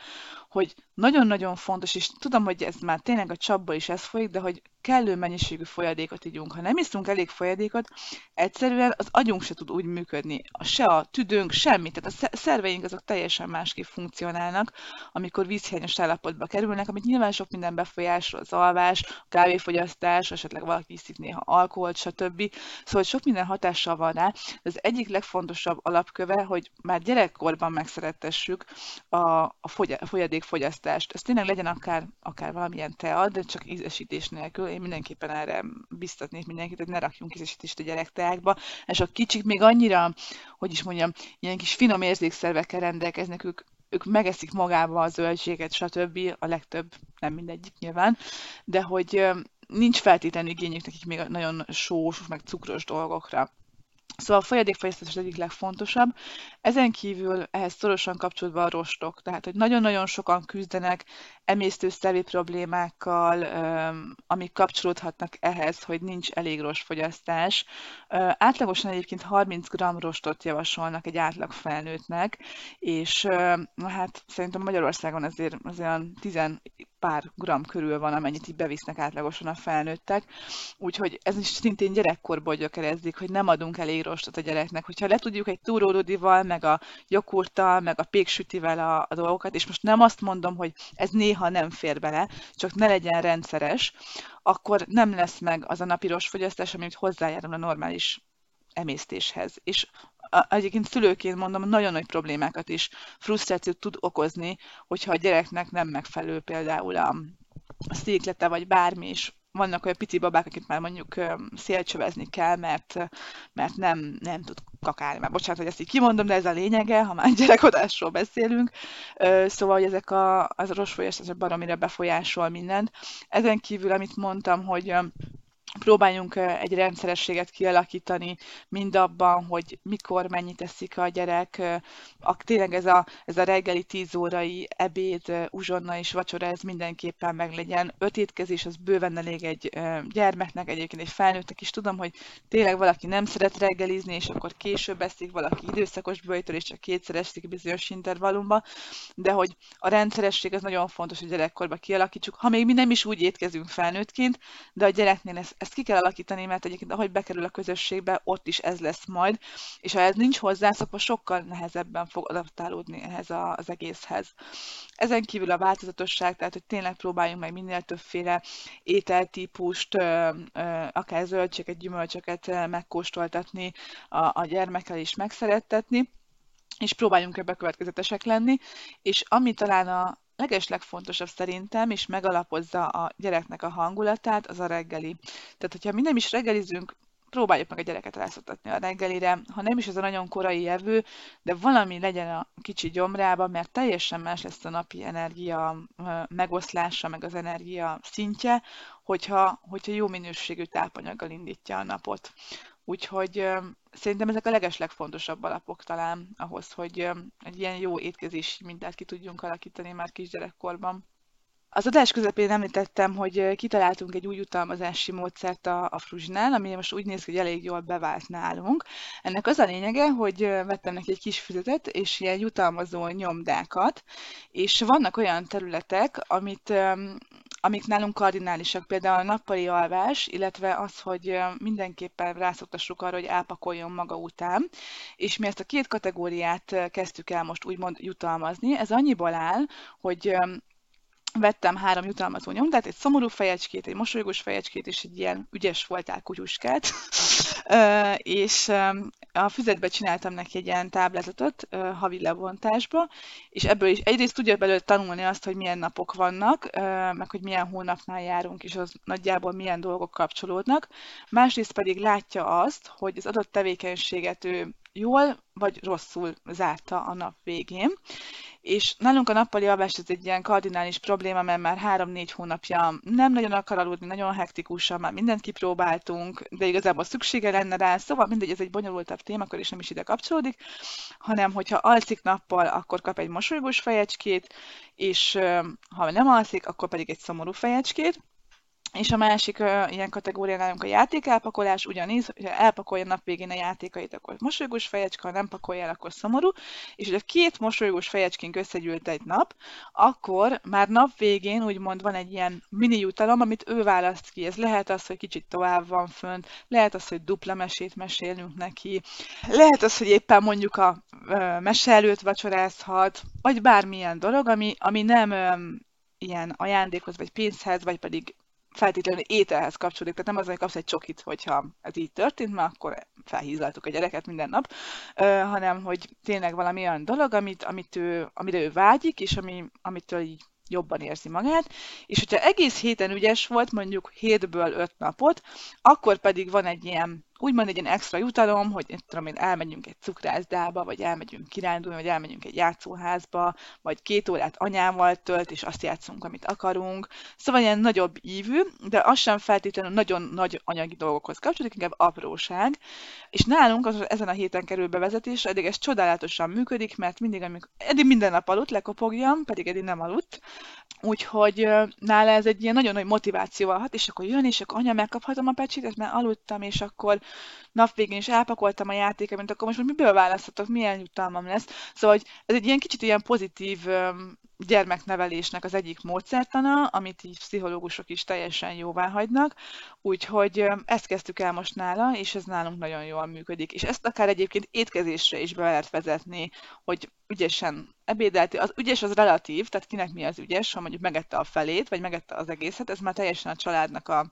hogy nagyon-nagyon fontos, és tudom, hogy ez már tényleg a csapból is ez folyik, de hogy kellő mennyiségű folyadékot ígyunk. Ha nem iszunk elég folyadékot, egyszerűen az agyunk se tud úgy működni. Se a tüdőnk, semmi. Tehát a szerveink azok teljesen másképp funkcionálnak, amikor vízhiányos állapotba kerülnek, amit nyilván sok minden befolyásol, az alvás, a kávéfogyasztás, esetleg valaki iszik néha alkoholt, stb. Szóval sok minden hatással van rá. Az egyik legfontosabb alapköve, hogy már gyerekkorban megszerettessük a, a, fogy, a folyadékfogyasztást. Ez tényleg legyen akár, akár valamilyen tea, de csak ízesítés nélkül én mindenképpen erre biztatnék mindenkit, hogy ne rakjunk ízesítést a gyerekteákba, és a kicsik még annyira, hogy is mondjam, ilyen kis finom érzékszervekkel rendelkeznek, ők, ők megeszik magába a zöldséget, stb. A legtöbb, nem mindegyik nyilván, de hogy nincs feltétlenül igényük nekik még nagyon sós, meg cukros dolgokra. Szóval a folyadékfogyasztás az egyik legfontosabb. Ezen kívül ehhez szorosan kapcsolódva a rostok, tehát hogy nagyon-nagyon sokan küzdenek emésztőszervi problémákkal, amik kapcsolódhatnak ehhez, hogy nincs elég rostfogyasztás. Átlagosan egyébként 30 g rostot javasolnak egy átlag felnőttnek, és hát szerintem Magyarországon azért az olyan pár gram körül van, amennyit így bevisznek átlagosan a felnőttek. Úgyhogy ez is szintén gyerekkorból gyökerezik, hogy nem adunk elég rostot a gyereknek. Hogyha le tudjuk egy túrórudival, meg a joghurttal, meg a péksütivel a, a dolgokat, és most nem azt mondom, hogy ez néha nem fér bele, csak ne legyen rendszeres, akkor nem lesz meg az a napi rostfogyasztás, amit hozzájárul a normális emésztéshez. És egyébként szülőként mondom, nagyon nagy problémákat is, frusztrációt tud okozni, hogyha a gyereknek nem megfelelő például a széklete, vagy bármi is. Vannak olyan pici babák, akik már mondjuk szélcsövezni kell, mert, mert nem, nem tud kakálni. Már bocsánat, hogy ezt így kimondom, de ez a lényege, ha már gyerekodásról beszélünk. Szóval, hogy ezek a, az a rosfolyás, baromira befolyásol mindent. Ezen kívül, amit mondtam, hogy próbáljunk egy rendszerességet kialakítani mindabban, hogy mikor mennyit teszik a gyerek. A, tényleg ez a, ez a reggeli 10 órai ebéd, uzsonna és vacsora, ez mindenképpen meglegyen. Öt étkezés az bőven elég egy gyermeknek, egyébként egy felnőttnek is. Tudom, hogy tényleg valaki nem szeret reggelizni, és akkor később eszik, valaki időszakos bőjtől, és csak kétszer eszik bizonyos intervallumba, de hogy a rendszeresség az nagyon fontos, hogy gyerekkorban kialakítsuk. Ha még mi nem is úgy étkezünk felnőttként, de a gyereknél ez ezt ki kell alakítani, mert egyébként ahogy bekerül a közösségbe, ott is ez lesz majd, és ha ez nincs hozzászokva, sokkal nehezebben fog adaptálódni ehhez az egészhez. Ezen kívül a változatosság, tehát hogy tényleg próbáljunk meg minél többféle ételtípust, akár zöldséget, gyümölcsöket megkóstoltatni, a, a gyermekkel is megszerettetni, és próbáljunk ebbe következetesek lenni, és ami talán a, legeslegfontosabb szerintem, és megalapozza a gyereknek a hangulatát, az a reggeli. Tehát, hogyha mi nem is reggelizünk, próbáljuk meg a gyereket rászoktatni a reggelire, ha nem is ez a nagyon korai jevő, de valami legyen a kicsi gyomrába, mert teljesen más lesz a napi energia megoszlása, meg az energia szintje, hogyha, hogyha jó minőségű tápanyaggal indítja a napot. Úgyhogy szerintem ezek a legeslegfontosabb alapok talán ahhoz, hogy egy ilyen jó étkezési mintát ki tudjunk alakítani már kisgyerekkorban. Az adás közepén említettem, hogy kitaláltunk egy új jutalmazási módszert a, a Fruzsinál, ami most úgy néz ki, hogy elég jól bevált nálunk. Ennek az a lényege, hogy vettem neki egy kis füzetet, és ilyen jutalmazó nyomdákat, és vannak olyan területek, amit amik nálunk kardinálisak, például a nappali alvás, illetve az, hogy mindenképpen rászoktassuk arra, hogy elpakoljon maga után, és mi ezt a két kategóriát kezdtük el most úgymond jutalmazni. Ez annyiból áll, hogy vettem három jutalmazó nyomdát, egy szomorú fejecskét, egy mosolygós fejecskét, és egy ilyen ügyes voltál kutyuskát. és a füzetbe csináltam neki egy ilyen táblázatot havi lebontásba, és ebből is egyrészt tudja belőle tanulni azt, hogy milyen napok vannak, meg hogy milyen hónapnál járunk, és az nagyjából milyen dolgok kapcsolódnak. Másrészt pedig látja azt, hogy az adott tevékenységet ő jól vagy rosszul zárta a nap végén. És nálunk a nappali alvás ez egy ilyen kardinális probléma, mert már három-négy hónapja nem nagyon akar aludni, nagyon hektikusan, már mindent kipróbáltunk, de igazából szüksége lenne rá, szóval mindegy, ez egy bonyolultabb témakör, és nem is ide kapcsolódik, hanem hogyha alszik nappal, akkor kap egy mosolygós fejecskét, és ha nem alszik, akkor pedig egy szomorú fejecskét, és a másik uh, ilyen kategória nálunk a játékelpakolás, ugyanígy, hogyha elpakolja nap végén a játékait, akkor mosolygós fejecske, ha nem pakolja el, akkor szomorú, és hogyha két mosolygós fejecskén összegyűlt egy nap, akkor már nap végén úgymond van egy ilyen mini jutalom, amit ő választ ki. Ez lehet az, hogy kicsit tovább van fönt, lehet az, hogy dupla mesét mesélünk neki, lehet az, hogy éppen mondjuk a uh, mese előtt vacsorázhat, vagy bármilyen dolog, ami, ami nem um, ilyen ajándékhoz, vagy pénzhez, vagy pedig feltétlenül ételhez kapcsolódik, tehát nem az, hogy kapsz egy csokit, hogyha ez így történt, mert akkor felhízlaltuk a gyereket minden nap, hanem hogy tényleg valami olyan dolog, amit, amit ő, amire ő vágyik, és ami, amitől így jobban érzi magát, és hogyha egész héten ügyes volt, mondjuk hétből öt napot, akkor pedig van egy ilyen úgymond egy ilyen extra jutalom, hogy tudom én, elmegyünk egy cukrászdába, vagy elmegyünk kirándulni, vagy elmegyünk egy játszóházba, vagy két órát anyával tölt, és azt játszunk, amit akarunk. Szóval ilyen nagyobb ívű, de az sem feltétlenül nagyon nagy anyagi dolgokhoz kapcsolódik, inkább apróság. És nálunk az, ezen a héten kerül bevezetés, eddig ez csodálatosan működik, mert mindig, amikor eddig minden nap aludt, lekopogjam, pedig eddig nem aludt, Úgyhogy nála ez egy ilyen nagyon nagy motivációval hat, és akkor jön, és akkor anya, megkaphatom a pecsétet, mert aludtam, és akkor nap is elpakoltam a játékot, mint akkor most miből választhatok, milyen jutalmam lesz. Szóval hogy ez egy ilyen kicsit ilyen pozitív gyermeknevelésnek az egyik módszertana, amit így pszichológusok is teljesen jóvá hagynak, úgyhogy ezt kezdtük el most nála, és ez nálunk nagyon jól működik. És ezt akár egyébként étkezésre is be lehet vezetni, hogy ügyesen ebédelti, az ügyes az relatív, tehát kinek mi az ügyes, ha mondjuk megette a felét, vagy megette az egészet, ez már teljesen a családnak a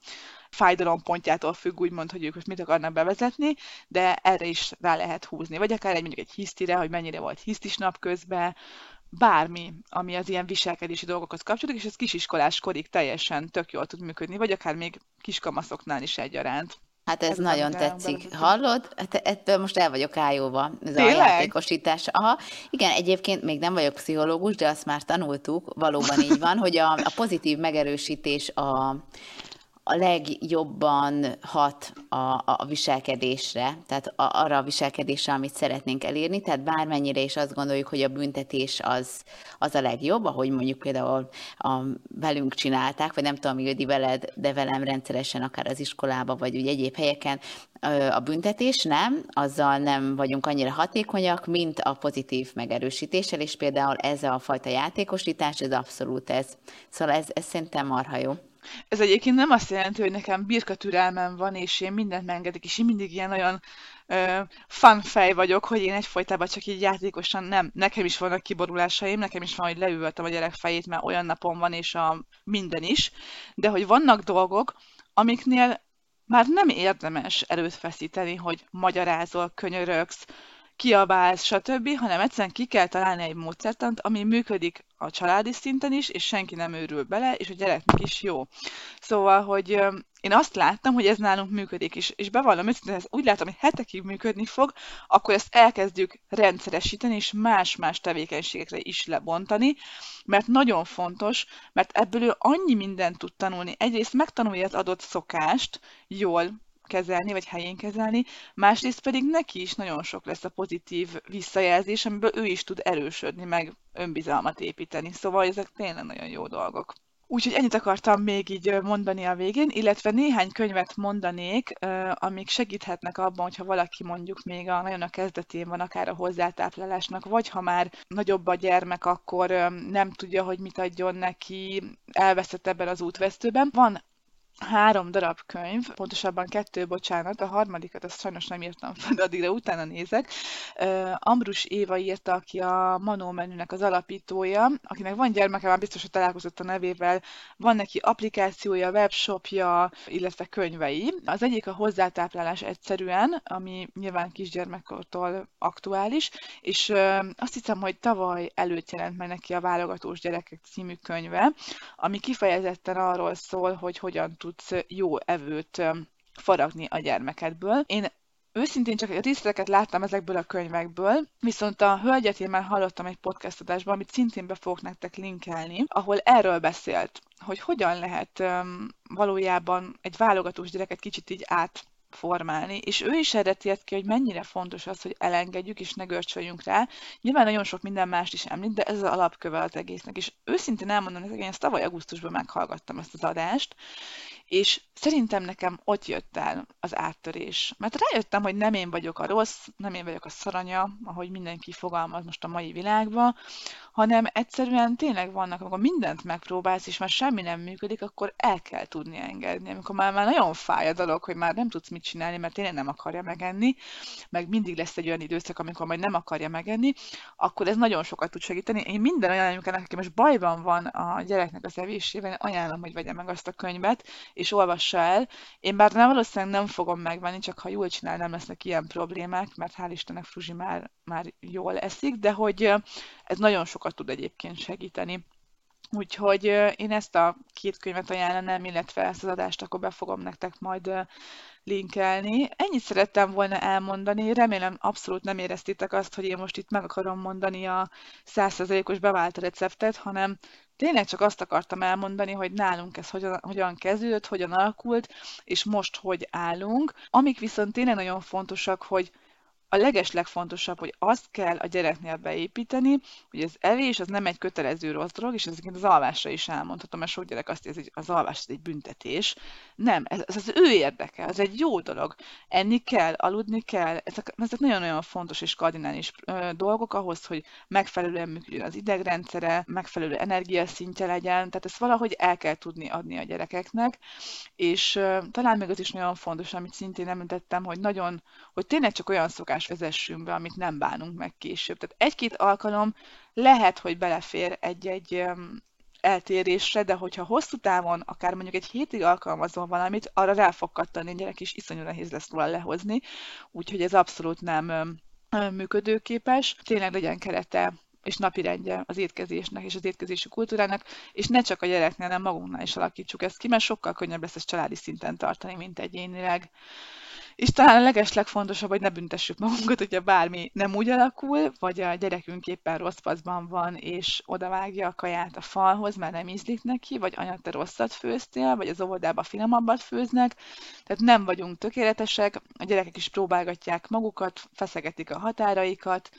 fájdalompontjától függ, úgymond, hogy ők most mit akarnak bevezetni, de erre is rá lehet húzni. Vagy akár egy mondjuk egy hisztire, hogy mennyire volt hisztis napközben, bármi, ami az ilyen viselkedési dolgokhoz kapcsolódik, és ez kisiskolás korig teljesen tök jól tud működni, vagy akár még kiskamaszoknál is egyaránt. Hát ez, ez nagyon tetszik. Hallod? Hát ettől most el vagyok ájóva, ez Tényleg? a játékosítás. Aha. Igen, egyébként még nem vagyok pszichológus, de azt már tanultuk, valóban így van, hogy a, a pozitív megerősítés a, a legjobban hat a, a viselkedésre, tehát a, arra a viselkedésre, amit szeretnénk elérni, tehát bármennyire is azt gondoljuk, hogy a büntetés az, az a legjobb, ahogy mondjuk például a, velünk csinálták, vagy nem tudom, Ildi veled, de velem rendszeresen akár az iskolába, vagy úgy egyéb helyeken, a büntetés nem, azzal nem vagyunk annyira hatékonyak, mint a pozitív megerősítéssel, és például ez a fajta játékosítás, ez abszolút ez. Szóval ez, ez szerintem marha jó. Ez egyébként nem azt jelenti, hogy nekem birka türelmem van, és én mindent megengedik, és én mindig ilyen olyan uh, fun fej vagyok, hogy én egyfolytában csak így játékosan nem. Nekem is vannak kiborulásaim, nekem is van, hogy leültem a gyerek fejét, mert olyan napon van, és a minden is, de hogy vannak dolgok, amiknél már nem érdemes erőt feszíteni, hogy magyarázol, könyörögsz, kiabálsz, stb., hanem egyszerűen ki kell találni egy módszertant, ami működik a családi szinten is, és senki nem őrül bele, és a gyereknek is jó. Szóval, hogy én azt láttam, hogy ez nálunk működik, és, és bevallom őszintén, ez úgy látom, hogy hetekig működni fog, akkor ezt elkezdjük rendszeresíteni, és más-más tevékenységekre is lebontani, mert nagyon fontos, mert ebből ő annyi mindent tud tanulni. Egyrészt megtanulja az adott szokást jól kezelni, vagy helyén kezelni, másrészt pedig neki is nagyon sok lesz a pozitív visszajelzés, amiből ő is tud erősödni, meg önbizalmat építeni. Szóval ezek tényleg nagyon jó dolgok. Úgyhogy ennyit akartam még így mondani a végén, illetve néhány könyvet mondanék, amik segíthetnek abban, hogyha valaki mondjuk még a, nagyon a kezdetén van, akár a hozzátáplálásnak, vagy ha már nagyobb a gyermek, akkor nem tudja, hogy mit adjon neki, elveszett ebben az útvesztőben. Van három darab könyv, pontosabban kettő, bocsánat, a harmadikat azt sajnos nem írtam fel, de addigra utána nézek. Ambrus Éva írta, aki a Manó menünek az alapítója, akinek van gyermeke, már biztos, hogy találkozott a nevével, van neki applikációja, webshopja, illetve könyvei. Az egyik a hozzátáplálás egyszerűen, ami nyilván kisgyermekkortól aktuális, és azt hiszem, hogy tavaly előtt jelent meg neki a Válogatós Gyerekek című könyve, ami kifejezetten arról szól, hogy hogyan tud tudsz jó evőt faragni a gyermekedből. Én Őszintén csak részleteket láttam ezekből a könyvekből, viszont a hölgyet én már hallottam egy podcast adásban, amit szintén be fogok nektek linkelni, ahol erről beszélt, hogy hogyan lehet um, valójában egy válogatós gyereket kicsit így át formálni, és ő is erre tért ki, hogy mennyire fontos az, hogy elengedjük és ne görcsöljünk rá. Nyilván nagyon sok minden mást is említ, de ez az alapköve az egésznek, és őszintén elmondom, hogy én ezt tavaly augusztusban meghallgattam ezt az adást, és szerintem nekem ott jött el az áttörés. Mert rájöttem, hogy nem én vagyok a rossz, nem én vagyok a szaranya, ahogy mindenki fogalmaz most a mai világban, hanem egyszerűen tényleg vannak, amikor mindent megpróbálsz, és már semmi nem működik, akkor el kell tudni engedni. Amikor már, már nagyon fáj a dolog, hogy már nem tudsz mit csinálni, mert tényleg nem akarja megenni, meg mindig lesz egy olyan időszak, amikor majd nem akarja megenni, akkor ez nagyon sokat tud segíteni. Én minden olyan anyukának, aki most bajban van a gyereknek az evésével, ajánlom, hogy vegye meg azt a könyvet, és olvassa el. Én bár nem valószínűleg nem fogom megvenni, csak ha jól csinál, nem lesznek ilyen problémák, mert hál' Istennek Fruzsi már, már jól eszik, de hogy ez nagyon sokat tud egyébként segíteni. Úgyhogy én ezt a két könyvet ajánlanám, illetve ezt az adást akkor be fogom nektek majd linkelni. Ennyit szerettem volna elmondani, remélem abszolút nem éreztétek azt, hogy én most itt meg akarom mondani a 100%-os bevált receptet, hanem tényleg csak azt akartam elmondani, hogy nálunk ez hogyan, hogyan kezdődött, hogyan alakult, és most hogy állunk. Amik viszont tényleg nagyon fontosak, hogy a leges legfontosabb, hogy azt kell a gyereknél beépíteni, hogy az evés az nem egy kötelező rossz dolog, és ezeket az alvásra is elmondhatom, mert sok gyerek azt érzi, hogy az alvás egy büntetés. Nem, ez, ez az ő érdeke, ez egy jó dolog. Enni kell, aludni kell, ezek, ezek nagyon-nagyon fontos és kardinális dolgok ahhoz, hogy megfelelően működjön az idegrendszere, megfelelő energiaszintje legyen, tehát ezt valahogy el kell tudni adni a gyerekeknek, és talán még az is nagyon fontos, amit szintén említettem, hogy nagyon, hogy tényleg csak olyan szokás vezessünk be, amit nem bánunk meg később. Tehát egy-két alkalom lehet, hogy belefér egy-egy eltérésre, de hogyha hosszú távon, akár mondjuk egy hétig alkalmazol valamit, arra rá fog kattani a gyerek, és iszonyú nehéz lesz róla lehozni, úgyhogy ez abszolút nem működőképes. Tényleg legyen kerete és napirendje az étkezésnek és az étkezési kultúrának, és ne csak a gyereknél, hanem magunknál is alakítsuk ezt ki, mert sokkal könnyebb lesz ezt családi szinten tartani, mint egyénileg. És talán a leges legfontosabb, hogy ne büntessük magunkat, hogyha bármi nem úgy alakul, vagy a gyerekünk éppen rossz paszban van, és odavágja a kaját a falhoz, mert nem ízlik neki, vagy anya, te rosszat főztél, vagy az óvodába finomabbat főznek. Tehát nem vagyunk tökéletesek, a gyerekek is próbálgatják magukat, feszegetik a határaikat,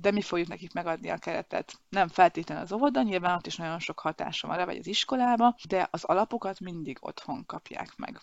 de mi fogjuk nekik megadni a keretet. Nem feltétlenül az óvoda, nyilván ott is nagyon sok hatása van vagy az iskolába, de az alapokat mindig otthon kapják meg.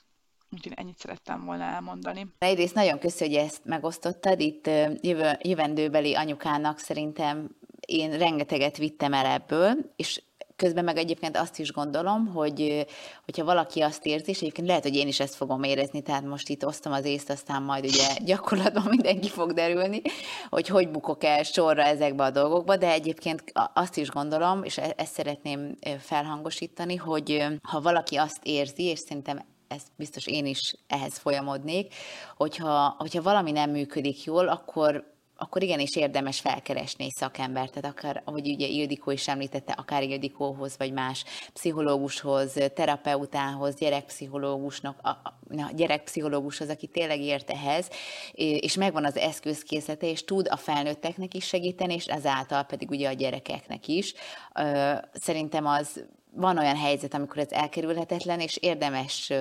Úgyhogy ennyit szerettem volna elmondani. Egyrészt nagyon köszönöm, hogy ezt megosztottad. Itt jövő, jövendőbeli anyukának szerintem én rengeteget vittem el ebből, és közben meg egyébként azt is gondolom, hogy hogyha valaki azt érzi, és egyébként lehet, hogy én is ezt fogom érezni, tehát most itt osztom az észt, aztán majd ugye gyakorlatban mindenki fog derülni, hogy hogy bukok el sorra ezekbe a dolgokba, de egyébként azt is gondolom, és e-, ezt szeretném felhangosítani, hogy ha valaki azt érzi, és szerintem ezt biztos én is ehhez folyamodnék, hogyha, hogyha valami nem működik jól, akkor akkor igenis érdemes felkeresni egy szakembert, tehát akár, ahogy ugye Ildikó is említette, akár Ildikóhoz, vagy más pszichológushoz, terapeutához, gyerekpszichológusnak, a, a gyerekpszichológushoz, aki tényleg ért ehhez, és megvan az eszközkészlete, és tud a felnőtteknek is segíteni, és ezáltal pedig ugye a gyerekeknek is. Szerintem az van olyan helyzet, amikor ez elkerülhetetlen, és érdemes,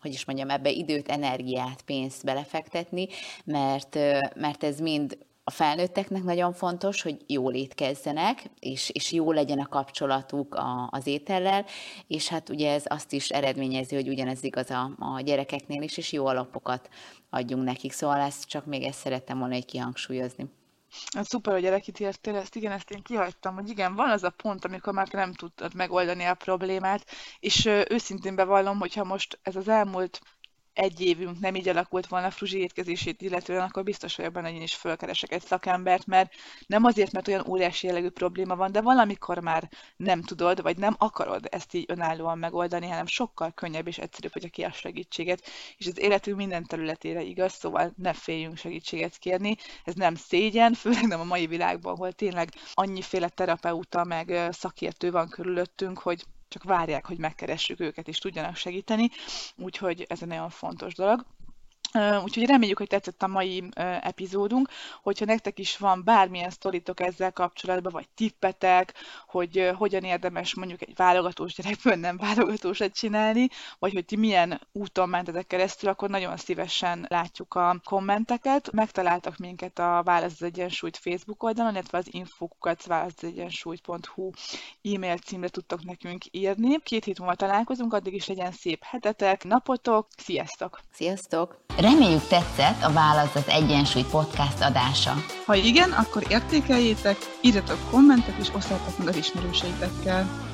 hogy is mondjam, ebbe időt, energiát, pénzt belefektetni, mert, mert ez mind a felnőtteknek nagyon fontos, hogy jól étkezzenek, és, és jó legyen a kapcsolatuk a, az étellel, és hát ugye ez azt is eredményezi, hogy ugyanez igaz a, a gyerekeknél is, és jó alapokat adjunk nekik. Szóval ezt csak még ezt szerettem volna egy kihangsúlyozni. Hát szuper, hogy erre kitértél, ezt. Igen, ezt én kihagytam, hogy igen, van az a pont, amikor már nem tudtad megoldani a problémát, és őszintén bevallom, hogyha most ez az elmúlt egy évünk nem így alakult volna Fruzsi étkezését illetően, akkor biztos vagyok benne, hogy én is fölkeresek egy szakembert, mert nem azért, mert olyan óriási jellegű probléma van, de valamikor már nem tudod, vagy nem akarod ezt így önállóan megoldani, hanem sokkal könnyebb és egyszerűbb, hogy a a segítséget, és az életünk minden területére igaz, szóval ne féljünk segítséget kérni. Ez nem szégyen, főleg nem a mai világban, ahol tényleg annyiféle terapeuta meg szakértő van körülöttünk, hogy csak várják, hogy megkeressük őket, és tudjanak segíteni, úgyhogy ez egy nagyon fontos dolog. Úgyhogy reméljük, hogy tetszett a mai epizódunk. Hogyha nektek is van bármilyen sztoritok ezzel kapcsolatban, vagy tippetek, hogy hogyan érdemes mondjuk egy válogatós gyerekből nem válogatósat csinálni, vagy hogy ti milyen úton mentetek keresztül, akkor nagyon szívesen látjuk a kommenteket. Megtaláltak minket a Válasz az Egyensúlyt Facebook oldalon, illetve az infokukat e-mail címre tudtok nekünk írni. Két hét múlva találkozunk, addig is legyen szép hetetek, napotok. Sziasztok! Sziasztok! Reméljük tetszett a Válasz az Egyensúly podcast adása. Ha igen, akkor értékeljétek, írjatok kommentet és osszátok meg az ismerőseitekkel.